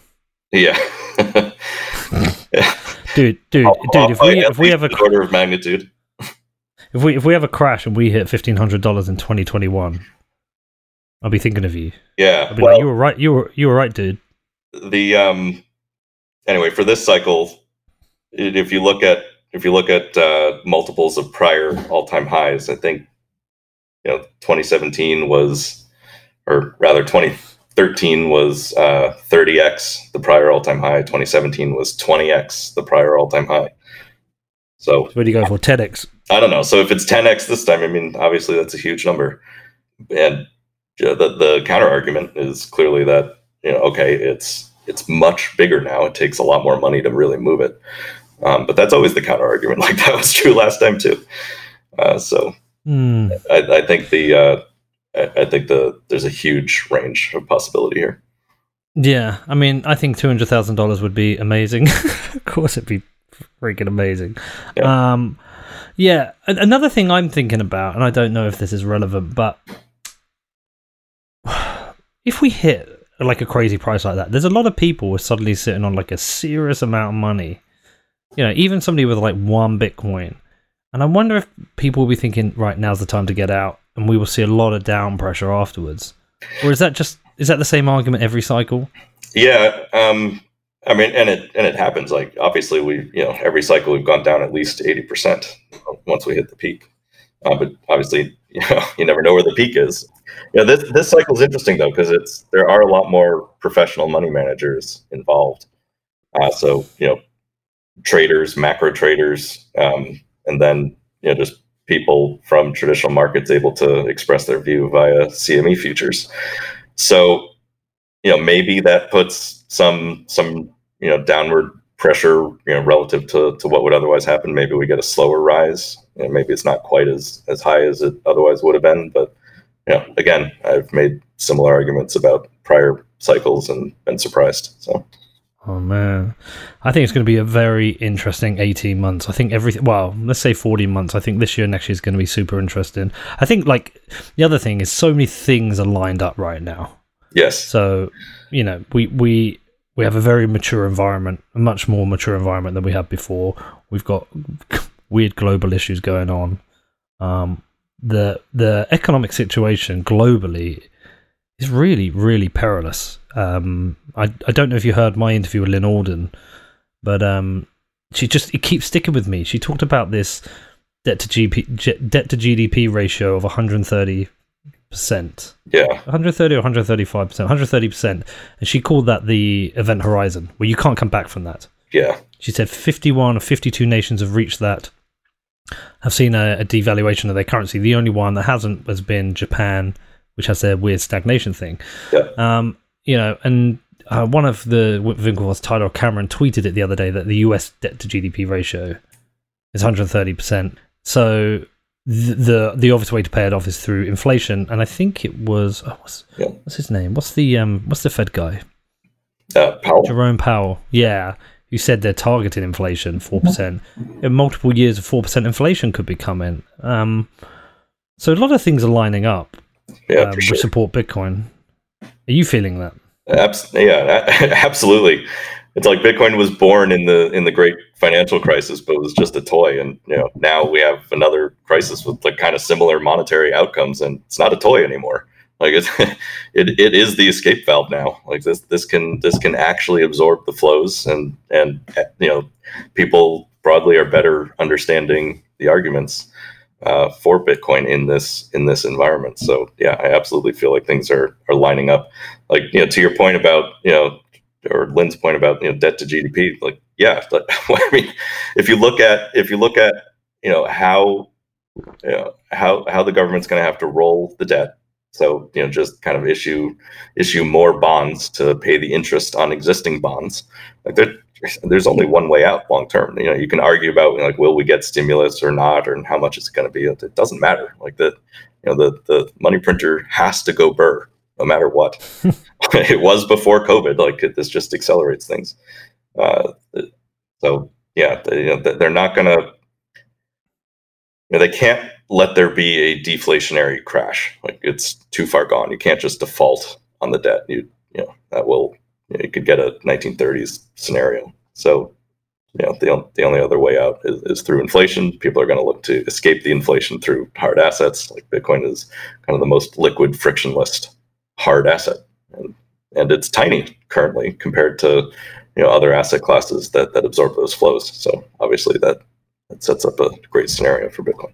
Yeah. dude, dude, I'll, dude. I'll if we if we have a quarter of magnitude, if we if we have a crash and we hit fifteen hundred dollars in twenty twenty one, I'll be thinking of you. Yeah, well, like, you were right. You were you were right, dude. The um, anyway, for this cycle, if you look at if you look at uh, multiples of prior all time highs, I think you know 2017 was, or rather 2013 was uh, 30x the prior all-time high 2017 was 20x the prior all-time high. So what do you go for 10x i don't know. So if it's 10x this time i mean obviously that's a huge number. And the, the counter argument is clearly that you know okay it's it's much bigger now. It takes a lot more money to really move it um, but that's always the counter argument like that was true last time too uh, so mm. I, I, think the uh, I, think the there's a huge range of possibility here. Yeah, I mean, I think two hundred thousand dollars would be amazing. of course, it'd be freaking amazing. Yeah. Um, yeah. Another thing I'm thinking about, and I don't know if this is relevant, but if we hit like a crazy price like that, there's a lot of people who are suddenly sitting on like a serious amount of money. You know, even somebody with like one Bitcoin. And I wonder if people will be thinking, right, now's the time to get out and we will see a lot of down pressure afterwards. Or is that just is that the same argument every cycle? Yeah, um, I mean, and it and it happens. Like obviously, we you know every cycle we've gone down at least eighty percent once we hit the peak. Uh, but obviously, you know, you never know where the peak is. Yeah, this this cycle is interesting though because it's there are a lot more professional money managers involved. Uh, so you know, traders, macro traders, um, and then you know just people from traditional markets able to express their view via CME futures. So, you know, maybe that puts some some you know downward pressure, you know, relative to, to what would otherwise happen. Maybe we get a slower rise. You know, maybe it's not quite as as high as it otherwise would have been. But you know, again, I've made similar arguments about prior cycles and been surprised. So. Oh man, I think it's going to be a very interesting eighteen months. I think everything. Well, let's say fourteen months. I think this year, next year is going to be super interesting. I think like the other thing is so many things are lined up right now. Yes. So you know we we we have a very mature environment, a much more mature environment than we had before. We've got weird global issues going on. Um, the the economic situation globally is really really perilous um, I I don't know if you heard my interview with Lyn Alden, but um, she just it keeps sticking with me. She talked about this debt to GP debt to GDP ratio of 130 percent. Yeah, 130 or 135 percent, 130 percent, and she called that the event horizon, where you can't come back from that. Yeah, she said 51 or 52 nations have reached that. Have seen a, a devaluation of their currency. The only one that hasn't has been Japan, which has their weird stagnation thing. Yeah. Um, you know, and uh, one of the Winklevoss, Tyler Cameron, tweeted it the other day that the US debt to GDP ratio is 130 percent. So the, the the obvious way to pay it off is through inflation, and I think it was oh, what's, Yeah. what's his name? What's the um what's the Fed guy? Uh, Powell. Jerome Powell. Yeah, who said they're targeting inflation four percent. In multiple years of four percent inflation could be coming. Um, so a lot of things are lining up Yeah, um, for which sure. support Bitcoin. Are you feeling that? Abs- yeah, absolutely. It's like Bitcoin was born in the in the great financial crisis, but it was just a toy. And you know, now we have another crisis with like kind of similar monetary outcomes, and it's not a toy anymore. Like it's it, it is the escape valve now. Like this this can this can actually absorb the flows, and and you know, people broadly are better understanding the arguments uh, for Bitcoin in this in this environment. So yeah, I absolutely feel like things are are lining up. Like you know, to your point about you know, or Lyn's point about you know debt to GDP. Like yeah, but, I mean, if you look at if you look at you know how you know, how how the government's going to have to roll the debt. So you know, just kind of issue issue more bonds to pay the interest on existing bonds. Like there, there's only one way out long term. You know, you can argue about you know, like will we get stimulus or not, or how much it's going to be. It doesn't matter. Like the you know the the money printer has to go burr no matter what. it was before COVID. Like it, this just accelerates things. Uh, so yeah, they, you know, they- they're not going to. You know, they can't let there be a deflationary crash. Like it's too far gone. You can't just default on the debt. You you know that will you, know, you could get a 1930s scenario. So you know the the only other way out is, is through inflation. People are going to look to escape the inflation through hard assets. Like Bitcoin is kind of the most liquid, frictionless hard asset, and and it's tiny currently compared to you know other asset classes that that absorb those flows. So obviously that that sets up a great scenario for Bitcoin.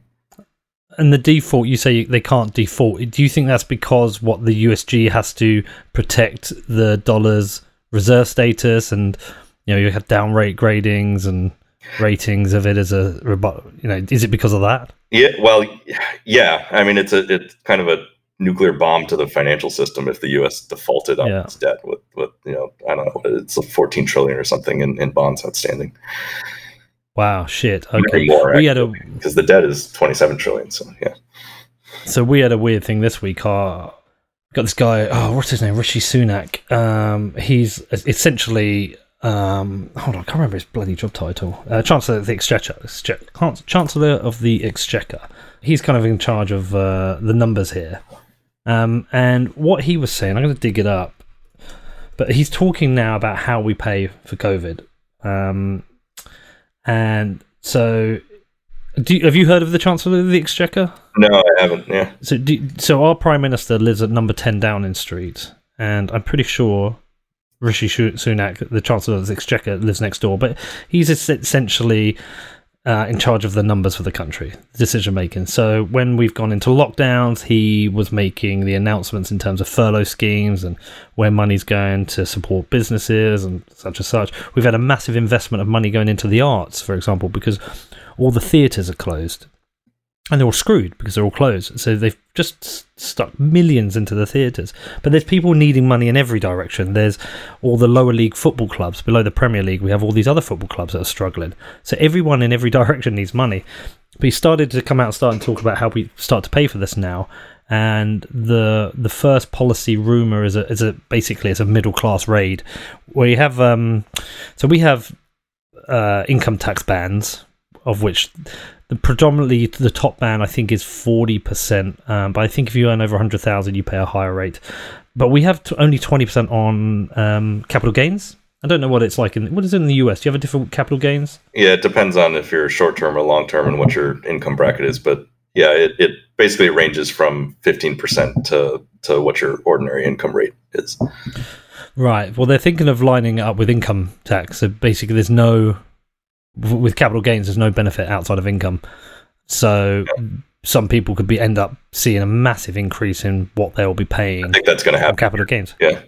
And the default, you say they can't default. Do you think that's because what the USG has to protect the dollar's reserve status, and you know you have down rate gradings and ratings of it as a you know is it because of that? Yeah, well, yeah. I mean, it's a it's kind of a nuclear bomb to the financial system if the U.S. defaulted on Yeah. its debt with with you know I don't know it's a 14 trillion or something in, in bonds outstanding Wow, shit. Okay, more, we had a because the debt is 27 trillion. So yeah, so we had a weird thing this week. Uh, got this guy. Oh, what's his name? Rishi Sunak. Um, he's essentially. Um, hold on, I can't remember his bloody job title. Uh, Chancellor of the Exchequer. Exche- Chancellor of the Exchequer. He's kind of in charge of uh, the numbers here. Um, and what he was saying, I'm going to dig it up, but he's talking now about how we pay for COVID. Um, and so, do you, have you heard of the Chancellor of the Exchequer? no, I haven't. Yeah, So, do, so our prime minister lives at number ten Downing Street, and I'm pretty sure Rishi Sunak, the Chancellor of the Exchequer, lives next door. But he's essentially uh, in charge of the numbers for the country, decision making. So when we've gone into lockdowns, he was making the announcements in terms of furlough schemes and where money's going to support businesses and such and such. We've had a massive investment of money going into the arts, for example, because all the theatres are closed and they're all screwed because they're all closed. So they've just stuck millions into the theatres. But there's people needing money in every direction. There's all the lower league football clubs below the Premier League. We have all these other football clubs that are struggling. So everyone in every direction needs money. But he started to come out and start and talk about how we start to pay for this now. And the the first policy rumor is a is a basically it's a middle class raid you have um so we have uh income tax bans of which the predominantly the top band I think is forty percent. Um, but I think if you earn over hundred thousand, you pay a higher rate. But we have t- only twenty percent on um, capital gains. I don't know what it's like in what is it in the US. Do you have a different capital gains? yeah. It depends on if you're short term or long term and what your income bracket is, but yeah, it, it basically ranges from 15 percent to to what your ordinary income rate is. Right. Well, they're thinking of lining it up with income tax. So basically, there's no with capital gains. There's no benefit outside of income. So some people could be end up seeing a massive increase in what they'll be I paying think that's going to happen. capital gains. Yeah.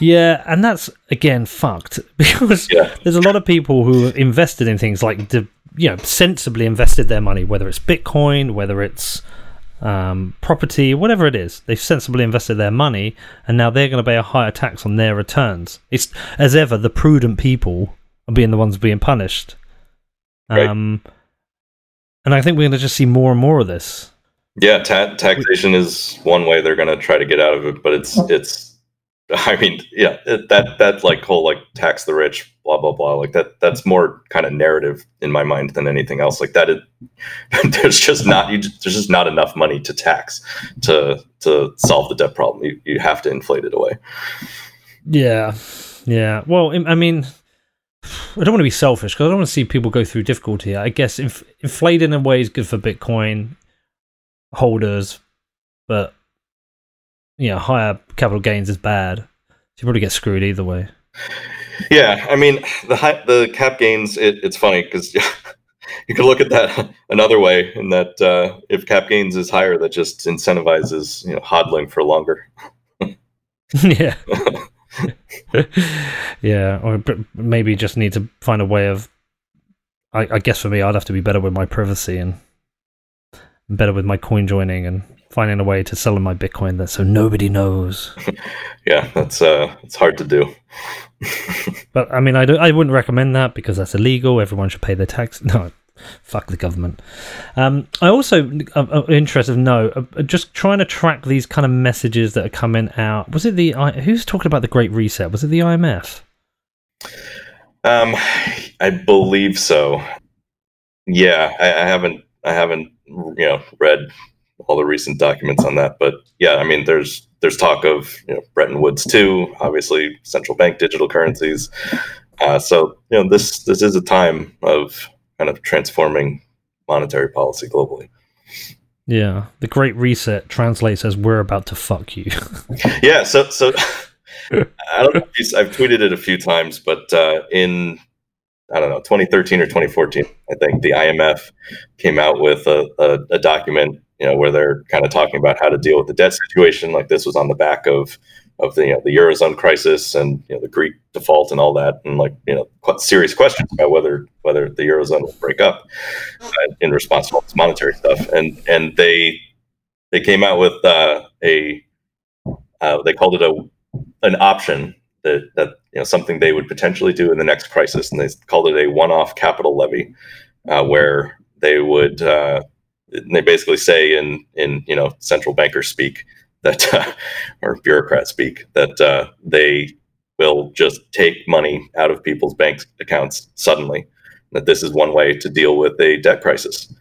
Yeah, and that's again fucked because Yeah. there's a lot of people who have invested in things like the you know sensibly invested their money, whether it's Bitcoin, whether it's um, property, whatever it is. They've sensibly invested their money, and now they're going to pay a higher tax on their returns. It's as ever the prudent people are being the ones being punished. Right. Um, and I think we're going to just see more and more of this. Yeah, ta- taxation is one way they're going to try to get out of it, but it's it's. I mean, yeah, it, that that like whole like tax the rich, blah blah blah, like that. That's more kind of narrative in my mind than anything else. Like that, it, there's just not you, just- there's just not enough money to tax to to solve the debt problem. You you have to inflate it away. Yeah, yeah. Well, I I mean, I don't want to be selfish because I don't want to see people go through difficulty. I guess inf- inflate in a way is good for Bitcoin holders, but yeah, higher capital gains is bad. You probably get screwed either way. Yeah, I mean the high, the cap gains. It, it's funny because you could look at that another way, in that uh, if cap gains is higher, that just incentivizes you know hodling for longer. yeah. yeah, or maybe just need to find a way of. I, I guess for me, I'd have to be better with my privacy and better with my coin joining and finding a way to sell in my Bitcoin that so nobody knows. Yeah, that's uh, it's hard to do. But I mean, I, don't, I wouldn't recommend that because that's illegal. Everyone should pay their tax. No, fuck the government. Um, I also, uh, uh, interested to know, uh, uh, just trying to track these kind of messages that are coming out. Was it the who's talking about the Great Reset? Was it the IMF? Um, I believe so. Yeah, I, I haven't I haven't you know read all the recent documents on that, but yeah, I mean there's there's talk of you know Bretton Woods too, obviously central bank digital currencies. Uh, so you know this this is a time of kind of transforming monetary policy globally. Yeah, the Great Reset translates as "We're about to fuck you." yeah so so i don't know if you, i've tweeted it a few times but uh, in i don't know 2013 or 2014 i think the imf came out with a, a, a document you know where they're kind of talking about how to deal with the debt situation like this was on the back of of the you know the eurozone crisis and you know the greek default and all that and like you know serious questions about whether whether the eurozone will break up uh, in response to all this monetary stuff. And and they they came out with uh, a uh, they called it a an option that that you know something they would potentially do in the next crisis, and they called it a one-off capital levy, uh, where they would uh, they basically say in in you know central banker speak that uh, or bureaucrat speak that uh, they will just take money out of people's bank accounts suddenly. That this is one way to deal with a debt crisis.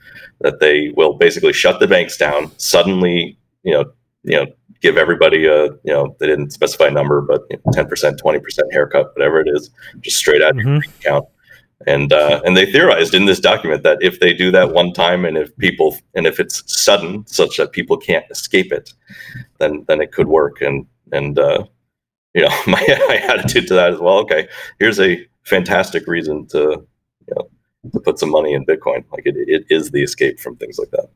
That they will basically shut the banks down suddenly. You know, you know, give everybody a you know they didn't specify a number, but ten percent, twenty percent haircut, whatever it is, just straight out of your bank account. And uh, and they theorized in this document that if they do that one time, and if people and if it's sudden, such that people can't escape it, then then it could work. And and uh, you know my, my attitude to that is well, okay, here's a fantastic reason to you know to put some money in Bitcoin. Like it, it is the escape from things like that.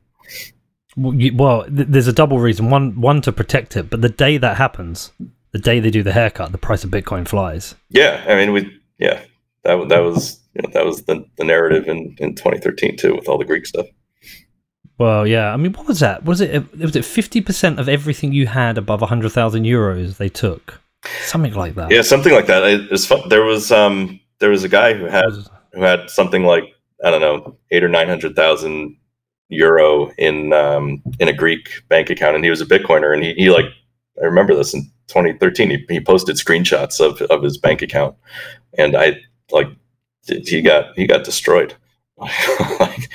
Well, you, well, th- there's a double reason. One, one to protect it, but the day that happens, the day they do the haircut, the price of Bitcoin flies. Yeah, I mean, we yeah that that was you know, that was the, the narrative in, in 2013 too with all the Greek stuff. Well, yeah. I mean, what was that? Was it was it fifty percent of everything you had above hundred thousand euros? They took something like that. Yeah, something like that. It was fun. There was um there was a guy who had who had something like I don't know eight or nine hundred thousand euro in um in a Greek bank account, and he was a Bitcoiner, and he, he like I remember this in 2013. He, he posted screenshots of, of his bank account, and I like he got he got destroyed. like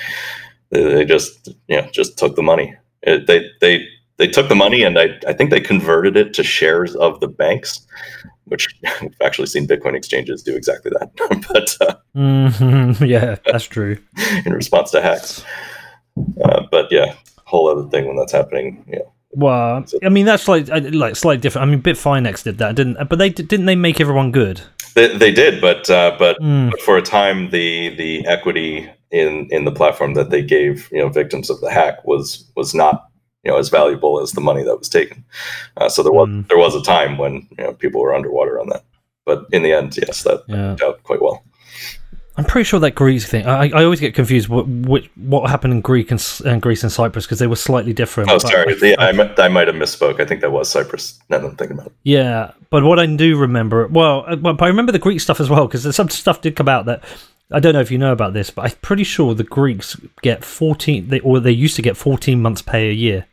they, just you know just took the money. It, they they they took the money, and I I think they converted it to shares of the banks, which we've actually seen Bitcoin exchanges do exactly that. but uh, Mhm, yeah, that's true. in response to hacks. Uh, but yeah, whole other thing when that's happening. Yeah, Well, I mean, that's like uh, like slightly different. I mean, Bitfinex did that, didn't? But they didn't they make everyone good? They, they did, but uh, but Mm. but for a time, the the equity in in the platform that they gave you know victims of the hack was was not you know as valuable as the money that was taken. Uh, so there was Mm. there was a time when you know people were underwater on that. But in the end, yes, that Yeah. worked out quite well. I'm pretty sure that Greece thing. I, I always get confused what what, what happened in Greek and, and Greece and Cyprus because they were slightly different. Oh, sorry. I, yeah, I, I, might have misspoke. I think that was Cyprus. Now that I'm thinking about it. Yeah, but what I do remember, well, uh, but I remember the Greek stuff as well because some stuff did come out that I don't know if you know about this, but I'm pretty sure the Greeks get 14, they, or they used to get 14 months' pay a year.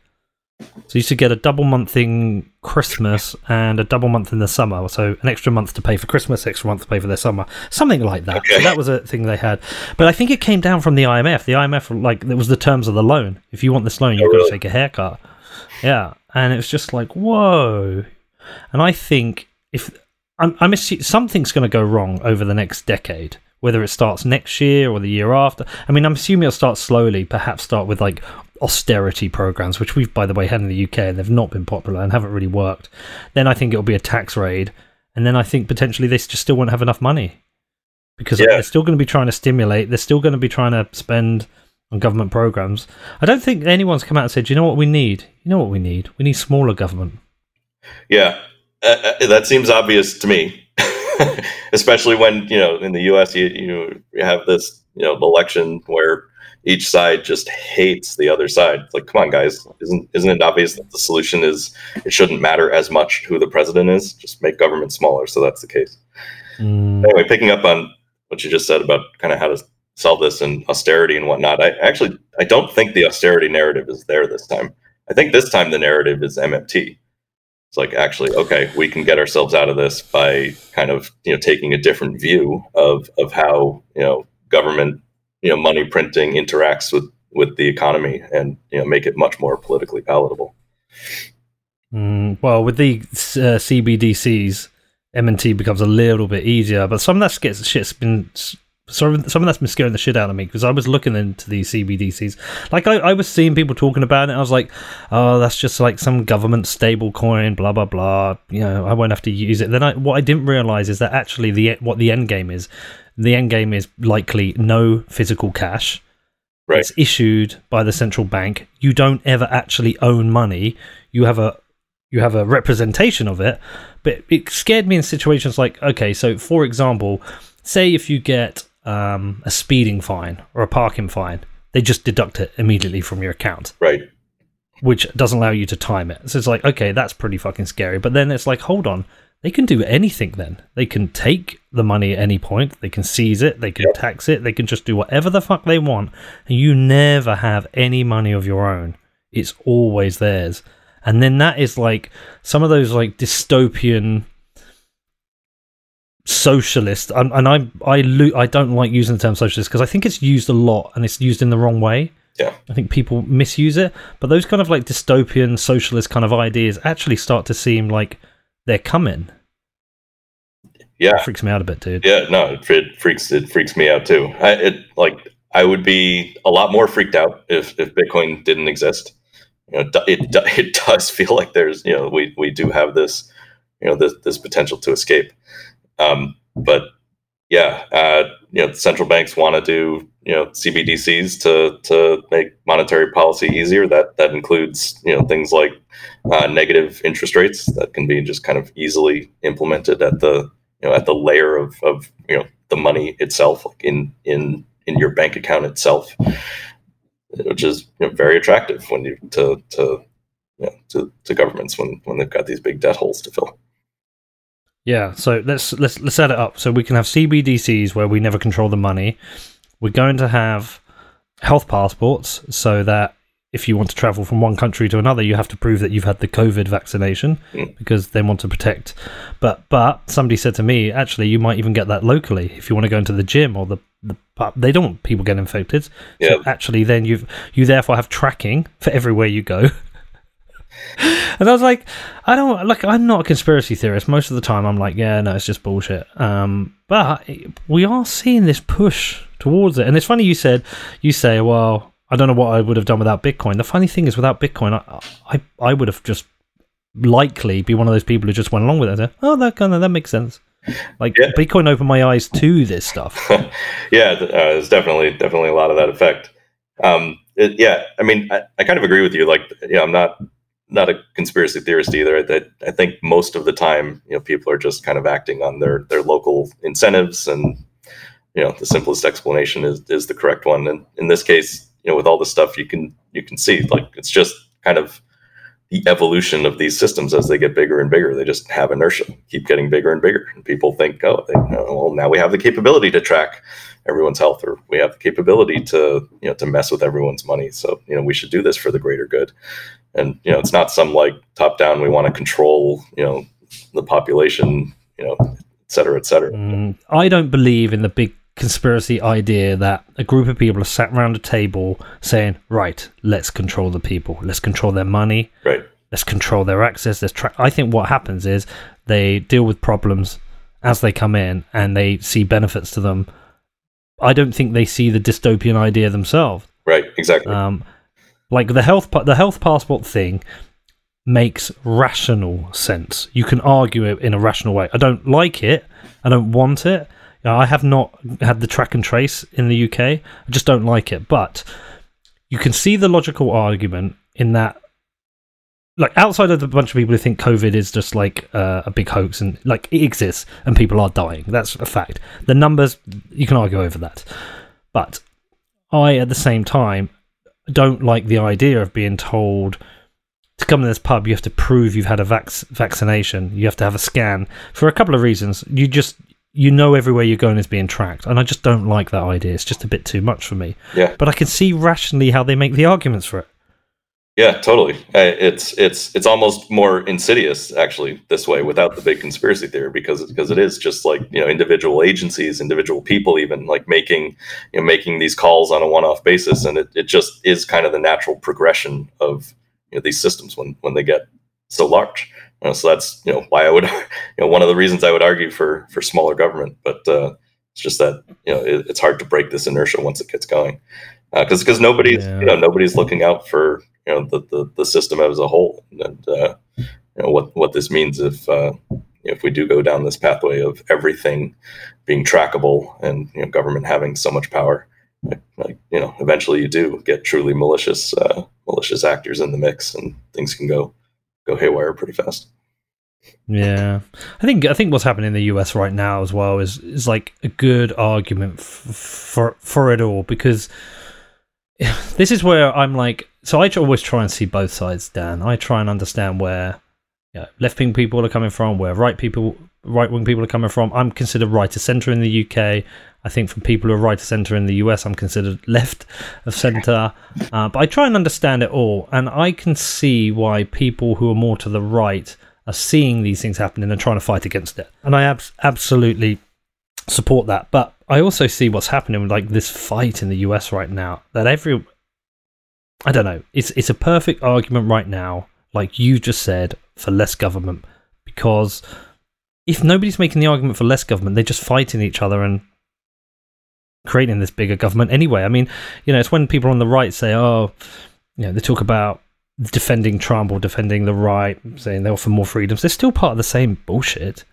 So you used to get a double month in Christmas and a double month in the summer. So an extra month to pay for Christmas, extra month to pay for their summer, something like that. Okay. So that was a thing they had. But I think it came down from the IMF. The IMF, like, it was the terms of the loan. If you want this loan, you've oh, got to take a haircut. Yeah, and it was just like whoa. And I think if I'm, I'm something's going to go wrong over the next decade whether it starts next year or the year after. I mean, I'm assuming it'll start slowly, perhaps start with like austerity programs, which we've, by the way, had in the UK and they've not been popular and haven't really worked. Then I think it'll be a tax raid. And then I think potentially they just still won't have enough money because yeah. they're still going to be trying to stimulate, they're still going to be trying to spend on government programs. I don't think anyone's come out and said, you know what we need? You know what we need? We need smaller government. Yeah, uh, uh that seems obvious to me. especially when you know in the U.S. you you have this you know election where each side just hates the other side. It's like, come on, guys, isn't isn't it obvious that the solution is it shouldn't matter as much who the president is? Just make government smaller. So that's the case. Mm. Anyway, picking up on what you just said about kind of how to solve this and austerity and whatnot, I actually I don't think the austerity narrative is there this time. I think this time the narrative is MMT. It's like actually, okay, we can get ourselves out of this by kind of you know taking a different view of of how you know government you know money printing interacts with with the economy and you know make it much more politically palatable. Mm, well, with the uh, CBDCs, MMT becomes a little bit easier, but some of that shit's been some some of that's been scaring the shit out of me because I was looking into these CBDCs. Like I, I was seeing people talking about it. I was like, oh, that's just like some government stable coin, blah blah blah. You know, I won't have to use it. Then I, what I didn't realize is that actually the what the end game is. The end game is likely no physical cash. Right. It's issued by the central bank. You don't ever actually own money. You have a you have a representation of it. But it scared me in situations like, okay, so for example, say if you get um, a speeding fine or a parking fine, they just deduct it immediately from your account. Right. Which doesn't allow you to time it. So it's like, okay, that's pretty fucking scary. But then it's like, hold on, they can do anything then. They can take the money at any point, they can seize it, they can yep. tax it, they can just do whatever the fuck they want, and you never have any money of your own. It's always theirs. And then that is like some of those like dystopian socialist, and, and I I lo- I don't like using the term socialist because I think it's used a lot and it's used in the wrong way. Yeah, I think people misuse it. But those kind of like dystopian socialist kind of ideas actually start to seem like they're coming. Yeah, it freaks me out a bit, dude. Yeah, no, it, it freaks it freaks me out too. I, it like I would be a lot more freaked out if if Bitcoin didn't exist. You know, it it does feel like there's you know we we do have this you know this this potential to escape. Um, but yeah, uh, you know, central banks want to do you know CBDCs to to make monetary policy easier. That that includes you know things like uh, negative interest rates that can be just kind of easily implemented at the you know at the layer of of you know the money itself, like in in in your bank account itself, which is you know, very attractive when you to to you know, to, to governments when when they've got these big debt holes to fill. Yeah, so let's let's let's set it up. So we can have CBDCs where we never control the money. We're going to have health passports so that if you want to travel from one country to another, you have to prove that you've had the COVID vaccination mm. because they want to protect. But but somebody said to me, actually, you might even get that locally if you want to go into the gym or the, the they don't want people getting infected. Yeah. So actually, then you've you therefore have tracking for everywhere you go. and I was like, I don't like. I'm not a conspiracy theorist. Most of the time, I'm like, yeah, no, it's just bullshit. Um, but we are seeing this push towards it, and it's funny you said you say, well, I don't know what I would have done without Bitcoin. The funny thing is, without Bitcoin, I I, I would have just likely be one of those people who just went along with it. Said, oh, that kind of that makes sense. Like yeah. Bitcoin opened my eyes to this stuff. yeah, uh, there's definitely definitely a lot of that effect. Um, it, yeah, I mean, I, I kind of agree with you. Like, yeah, I'm not not a conspiracy theorist either. I, I think most of the time, you know, people are just kind of acting on their their local incentives and you know the simplest explanation is is the correct one. And in this case, you know, with all the stuff you can you can see, like it's just kind of the evolution of these systems as they get bigger and bigger. They just have inertia, keep getting bigger and bigger, and people think, oh, they, well, now we have the capability to track everyone's health, or we have the capability to you know to mess with everyone's money. So you know we should do this for the greater good. And you know it's not some like top down. We want to control you know the population, you know, et cetera, et cetera. Mm, I don't believe in the big conspiracy idea that a group of people are sat around a table saying, "Right, let's control the people. Let's control their money. Right. Let's control their access." Let's tra-. I think what happens is they deal with problems as they come in, and they see benefits to them. I don't think they see the dystopian idea themselves. Right. Exactly. Um, like the health the health passport thing makes rational sense. You can argue it in a rational way. I don't like it. I don't want it. I have not had the track and trace in the UK. I just don't like it. But you can see the logical argument in that, like outside of the bunch of people who think COVID is just like uh, a big hoax and like it exists and people are dying. That's a fact. The numbers you can argue over that, but I at the same time don't like the idea of being told to come to this pub, you have to prove you've had a vac- vaccination. You have to have a scan for a couple of reasons. You just you know everywhere you're going is being tracked, and I just don't like that idea. It's just a bit too much for me. Yeah, but I can see rationally how they make the arguments for it. Yeah, totally. It's it's it's almost more insidious actually this way without the big conspiracy theory because because it is just like you know individual agencies, individual people, even like making you know making these calls on a one-off basis, and it, it just is kind of the natural progression of you know, these systems when when they get so large. So that's you know why I would you know one of the reasons I would argue for for smaller government, but uh, it's just that you know it, it's hard to break this inertia once it gets going. Because uh, because nobody's yeah. you know nobody's looking out for you know the the, the system as a whole. And uh, you know what what this means if uh, if we do go down this pathway of everything being trackable and you know government having so much power like you know eventually you do get truly malicious uh, malicious actors in the mix and things can go go haywire pretty fast yeah. I think i think what's happening in the us right now as well is is like a good argument f- for for it all because this is where i'm like so i always try and see both sides dan. I try and understand where you know, left wing people are coming from where right people right wing people are coming from. I'm considered right to center in the uk I think from people who are right of centre in the US, I'm considered left of centre. Uh, but I try and understand it all, and I can see why people who are more to the right are seeing these things happening and trying to fight against it. And I ab- absolutely support that. But I also see what's happening with like this fight in the US right now. That every, I don't know, it's it's a perfect argument right now, like you just said, for less government, because if nobody's making the argument for less government, they're just fighting each other and creating this bigger government anyway. I mean, you know, it's when people on the right say, "Oh, you know," they talk about defending Trump or defending the right, saying they offer more freedoms. They're still part of the same bullshit.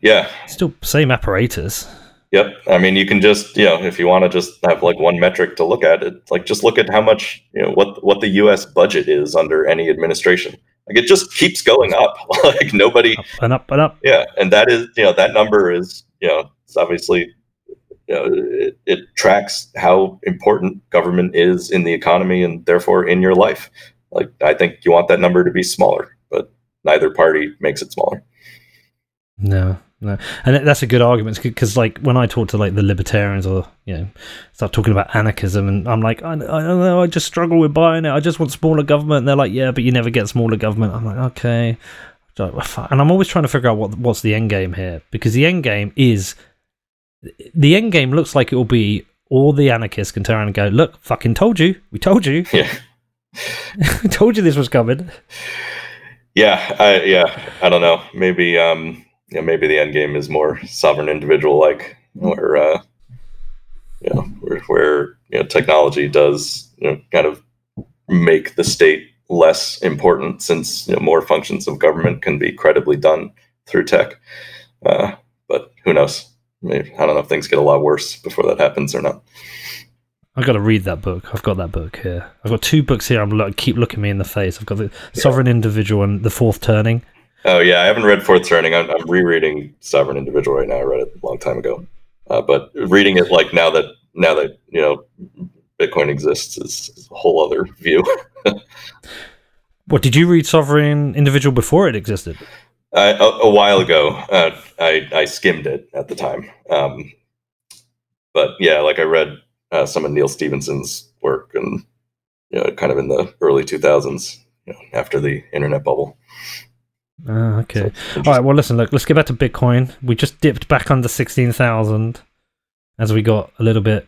Yeah, still same apparatus. Yep. I mean, you can just, you know, if you want to just have like one metric to look at it, like just look at how much, you know, what what the U.S. budget is under any administration. Like it just keeps going up. like nobody up and up and up. Yeah, and that is, you know, that number is, you know, it's obviously you know, it, it, tracks how important government is in the economy and therefore in your life. Like I think you want that number to be smaller, but neither party makes it smaller. No, no, and that's a good argument because, like, when I talk to like the libertarians or you know start talking about anarchism, and I'm like, I, I don't know, I just struggle with buying it. I just want smaller government. And they're like, yeah, but you never get smaller government. I'm like, okay, and I'm always trying to figure out what what's the end game here because the end game is the end game looks like it will be all the anarchists can turn around and go, "Look, fucking told you, we told you, yeah, told you this was coming." Yeah, I, yeah, I don't know. Maybe, um, maybe the end game is more sovereign individual like, where, uh, you know, where, where you know technology does you know kind of make the state less important since you know more functions of government can be credibly done through tech. Uh, but who knows? maybe I don't know if things get a lot worse before that happens or not. I got to read that book. I've got that book here. I've got two books here. I'm look, keep looking me in the face. I've got the yeah. Sovereign Individual and the Fourth Turning. Oh yeah, I haven't read Fourth Turning. I'm, I'm rereading Sovereign Individual right now. I read it a long time ago. Uh, but reading it like now that now that you know Bitcoin exists is, is a whole other view. what did you read Sovereign Individual before it existed? a, a, while ago, uh, I I skimmed it at the time. Um, but yeah, like I read uh, some of Neal Stephenson's work and you know, kind of in the early 2000s, you know, after the internet bubble. Uh, okay. So All right. Well, listen. Look, let's get back to Bitcoin. We just dipped back under sixteen thousand as we got a little bit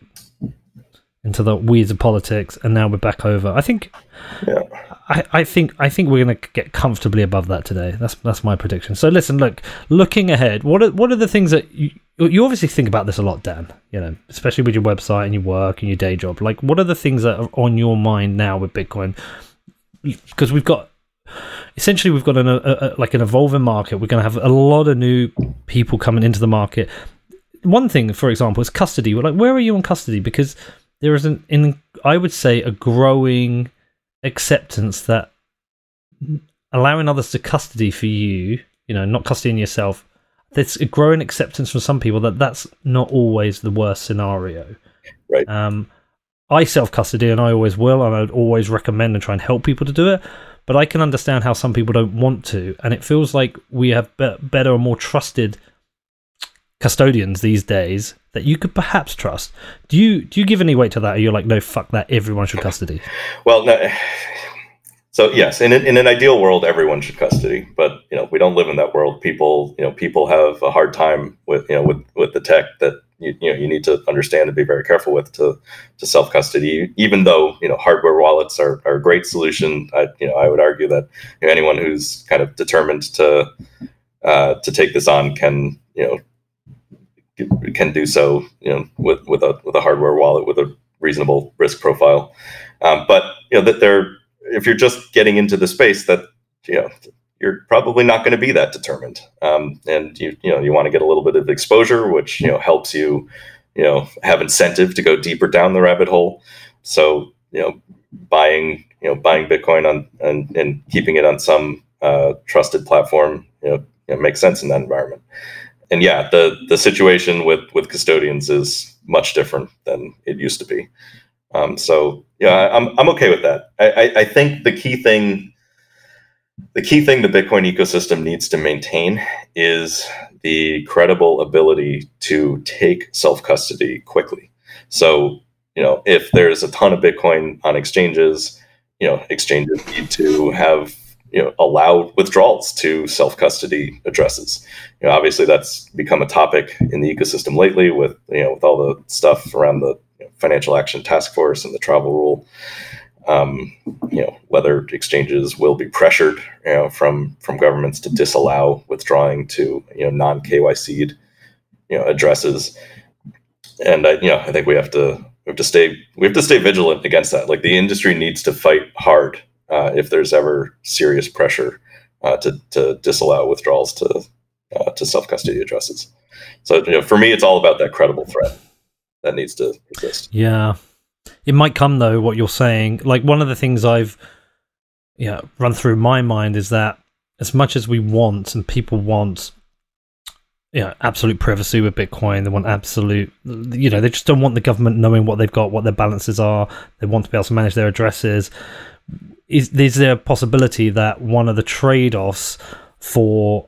into the weeds of politics, and now we're back over. I think. Yeah. I, I think I think we're going to get comfortably above that today. That's that's my prediction. So listen, look, looking ahead, what are what are the things that you you obviously think about this a lot, Dan? You know, especially with your website and your work and your day job. Like, what are the things that are on your mind now with Bitcoin? Because we've got essentially we've got an, a, a, like an evolving market. We're going to have a lot of new people coming into the market. One thing, for example, is custody. We're like, where are you on custody? Because there is an, in I would say, a growing acceptance that allowing others to custody for you, you know, not custodying yourself, there's a growing acceptance from some people that that's not always the worst scenario. Right. Um, I self custody and I always will, and I would always recommend and try and help people to do it. But I can understand how some people don't want to, and it feels like we have be- better and more trusted custodians these days that you could perhaps trust. Do you do you give any weight to that? Or you're like, no, fuck that. Everyone should custody. well, no. So yes, in in an ideal world, everyone should custody, but you know we don't live in that world. People, you know, people have a hard time with you know with with the tech that you, you know you need to understand and be very careful with to to self custody. Even though you know hardware wallets are, are a great solution, I you know I would argue that you know, anyone who's kind of determined to uh, to take this on can you know can do so, you know, with with a with a hardware wallet with a reasonable risk profile. Um, but you know that they're if you're just getting into the space that you know you're probably not going to be that determined, um, and you you know you want to get a little bit of exposure, which you know helps you you know have incentive to go deeper down the rabbit hole. So you know buying you know buying Bitcoin on and and keeping it on some uh, trusted platform you know, you know makes sense in that environment and yeah, the the situation with with custodians is much different than it used to be. Um, so yeah, I'm I'm okay with that. I, I, I think the key thing the key thing the Bitcoin ecosystem needs to maintain is the credible ability to take self custody quickly. So you know, if there's a ton of Bitcoin on exchanges, you know, exchanges need to have you know allow withdrawals to self custody addresses. You know, obviously that's become a topic in the ecosystem lately with you know with all the stuff around the you know, financial action task force and the travel rule. Um, you know whether exchanges will be pressured you know from from governments to disallow withdrawing to you know non KYC'd you know addresses, and I you know I think we have to we have to stay we have to stay vigilant against that. Like the industry needs to fight hard uh, if there's ever serious pressure uh, to, to disallow withdrawals to uh, to self custody addresses. So you know, for me, it's all about that credible threat that needs to exist. Yeah, it might come though. What you're saying, like one of the things I've yeah run through my mind is that as much as we want and people want know, absolute privacy with Bitcoin. They want absolute, you know, they just don't want the government knowing what they've got, what their balances are. They want to be able to manage their addresses is, is there a possibility that one of the trade-offs for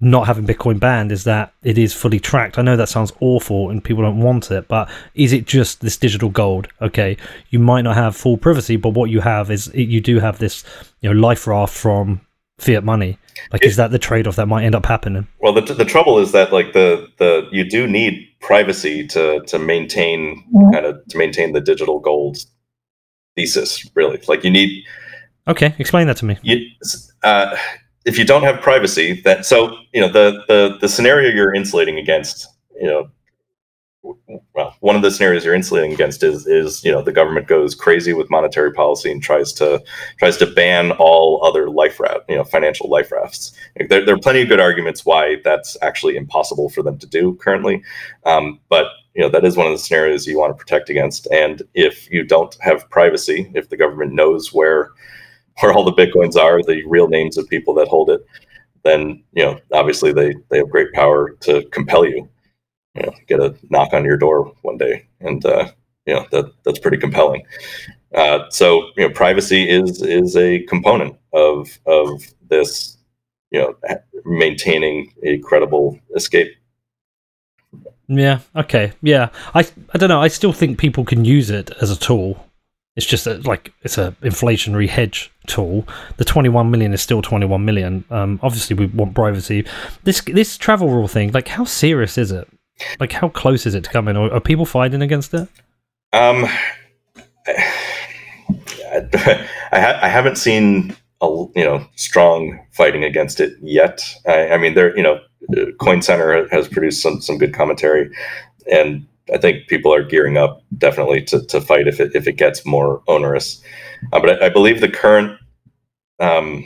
not having Bitcoin banned is that it is fully tracked. I know that sounds awful and people don't want it, but is it just this digital gold? Okay, you might not have full privacy, but what you have is you do have this, you know, life raft from fiat money. Like, it, is that the trade-off that might end up happening? Well, the, the trouble is that like the the you do need privacy to to maintain kind of to maintain the digital gold thesis. Really, like you need Okay, explain that to me. You, uh, if you don't have privacy, that so you know the the the scenario you're insulating against, you know, well, one of the scenarios you're insulating against is is you know the government goes crazy with monetary policy and tries to tries to ban all other life raft, you know, financial life rafts. There, there are plenty of good arguments why that's actually impossible for them to do currently, um, but you know that is one of the scenarios you want to protect against. And if you don't have privacy, if the government knows where where all the bitcoins are, the real names of people that hold it, then you know obviously they they have great power to compel you. you know, get a knock on your door one day, and uh, you know that that's pretty compelling. Uh, so you know, privacy is is a component of of this. You know, maintaining a credible escape. Yeah. Okay. Yeah. I I don't know. I still think people can use it as a tool. It's just a, like it's an inflationary hedge tool. The 21 million is still 21 million. Um, obviously, we want privacy. This this travel rule thing, like, how serious is it? Like, how close is it to coming? Or are people fighting against it? Um, I, I, I haven't seen a you know strong fighting against it yet. I, I mean, there you know, Coin Center has produced some some good commentary, and I think people are gearing up definitely to, to fight if it if it gets more onerous. Uh, but I, I, believe the current, um,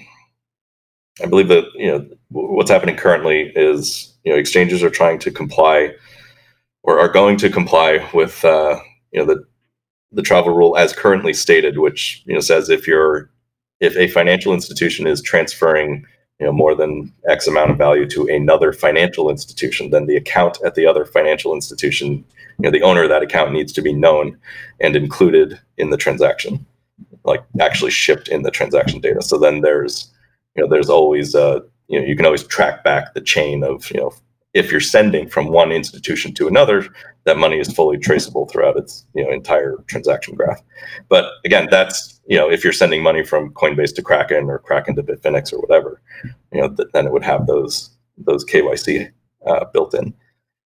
I believe that you know what's happening currently is you know exchanges are trying to comply or are going to comply with uh, you know the the travel rule as currently stated, which you know says if you're if a financial institution is transferring you know more than X amount of value to another financial institution, then the account at the other financial institution, you know, the owner of that account needs to be known and included in the transaction, like actually shipped in the transaction data. So then there's you know there's always uh you know you can always track back the chain of you know if you're sending from one institution to another, that money is fully traceable throughout its you know entire transaction graph. But again, that's you know if you're sending money from Coinbase to Kraken or Kraken to Bitfinex or whatever, you know th- then it would have those those KYC uh, built in.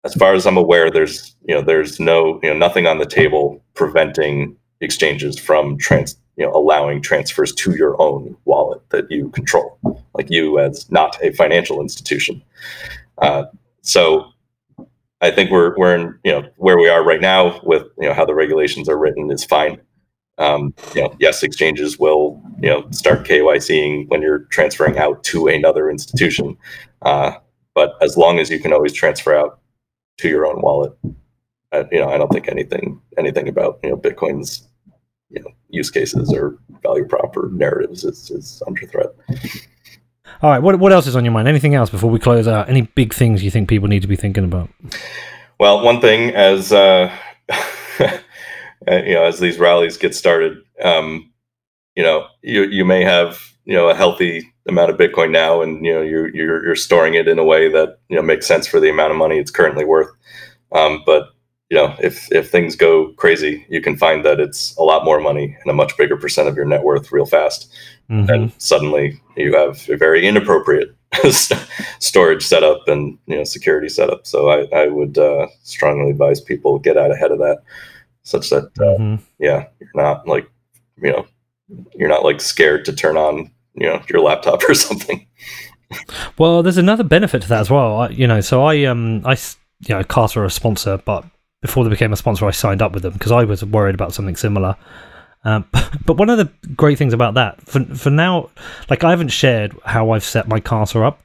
As far as I'm aware, there's you know there's no you know nothing on the table preventing exchanges from trans you know allowing transfers to your own wallet that you control, like you as not a financial institution. Uh, so I think we're we're in you know where we are right now with you know how the regulations are written is fine. Um, you know, yes, exchanges will you know start KYCing when you're transferring out to another institution, uh, but as long as you can always transfer out to your own wallet, I, you know, I don't think anything anything about you know Bitcoin's you know use cases or value prop or narratives is, is under threat. All right, what what else is on your mind? Anything else before we close out? Any big things you think people need to be thinking about? Well, one thing as uh, you know, as these rallies get started, um, you know, you you may have you know a healthy amount of Bitcoin now, and you know you're you're, you're storing it in a way that you know makes sense for the amount of money it's currently worth. Um, but you know, if if things go crazy, you can find that it's a lot more money and a much bigger percent of your net worth real fast mm-hmm. and suddenly you have a very inappropriate storage setup and you know security setup. So I, I would uh, strongly advise people get out ahead of that, such that uh, mm-hmm. yeah, you're not like you know you're not like scared to turn on you know your laptop or something. Well, there's another benefit to that as well. I, you know, so I um I you know Casa are a sponsor, but before they became a sponsor, I signed up with them because I was worried about something similar. Um, but one of the great things about that, for, for now, like I haven't shared how I've set my Casa up.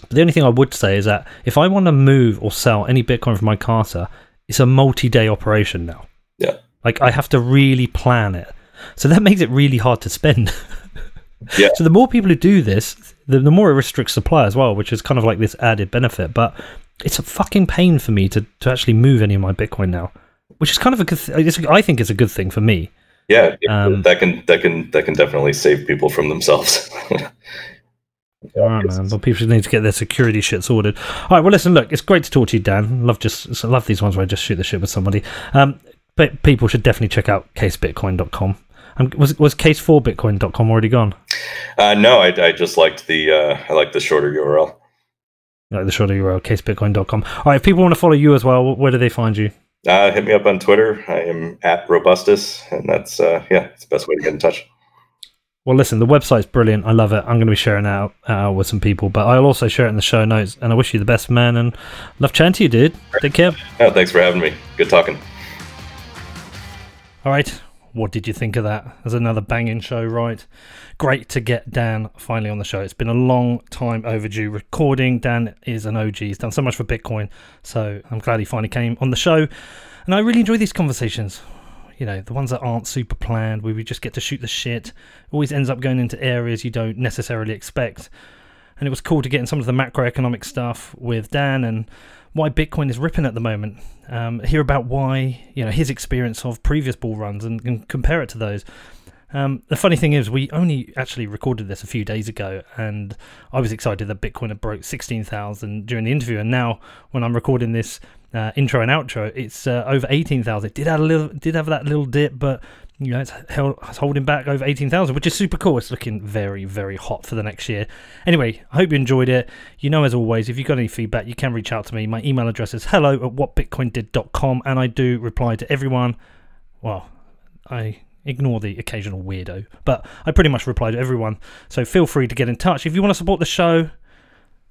But the only thing I would say is that if I want to move or sell any Bitcoin from my Casa, it's a multi day operation now. Yeah. Like I have to really plan it. So that makes it really hard to spend. Yeah. So the more people who do this, the, the more it restricts supply as well, which is kind of like this added benefit. But it's a fucking pain for me to, to actually move any of my Bitcoin now, which is kind of a good. Th- I think it's a good thing for me yeah, um, that can that can that can definitely save people from themselves. All right, man. Well, people need to get their security shit sorted. All right. Well, listen. Look, it's great to talk to you, Dan. Love just love these ones where I just shoot the shit with somebody. Um, but people should definitely check out casebitcoin.com. Um, was was case4bitcoin.com already gone? Uh, no, I, I just liked the uh, I like the shorter URL. Like the shorter URL, casebitcoin.com. All right. If people want to follow you as well, where do they find you? Uh, hit me up on Twitter. I am at Robustus, and that's uh, yeah, it's the best way to get in touch. Well, listen, the website's brilliant. I love it. I'm going to be sharing it out uh, with some people, but I'll also share it in the show notes. And I wish you the best, man. And love chatting to you, dude. Take care. Oh, thanks for having me. Good talking. All right. What did you think of that? There's another banging show, right? Great to get Dan finally on the show. It's been a long time overdue recording. Dan is an OG. He's done so much for Bitcoin. So I'm glad he finally came on the show. And I really enjoy these conversations. You know, the ones that aren't super planned, where we just get to shoot the shit. Always ends up going into areas you don't necessarily expect. And it was cool to get in some of the macroeconomic stuff with Dan and why Bitcoin is ripping at the moment. Um, hear about why you know his experience of previous bull runs and, and compare it to those. Um, the funny thing is, we only actually recorded this a few days ago, and I was excited that Bitcoin had broke sixteen thousand during the interview, and now when I'm recording this uh, intro and outro, it's uh, over eighteen thousand. It did have a little, did have that little dip, but you know, it's, held, it's holding back over 18,000, which is super cool. It's looking very, very hot for the next year. Anyway, I hope you enjoyed it. You know, as always, if you've got any feedback, you can reach out to me. My email address is hello at whatbitcoindid.com, and I do reply to everyone. Well, I ignore the occasional weirdo, but I pretty much reply to everyone. So feel free to get in touch. If you want to support the show,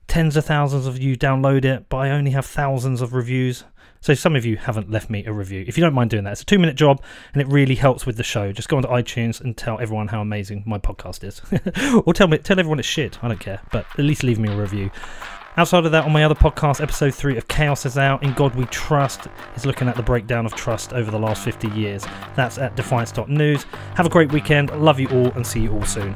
tens of thousands of you download it, but I only have thousands of reviews. So some of you haven't left me a review. If you don't mind doing that, it's a two minute job and it really helps with the show. Just go onto iTunes and tell everyone how amazing my podcast is. or tell me tell everyone it's shit. I don't care. But at least leave me a review. Outside of that, on my other podcast, episode 3 of Chaos is out. In God We Trust is looking at the breakdown of trust over the last 50 years. That's at defiance.news. Have a great weekend. Love you all and see you all soon.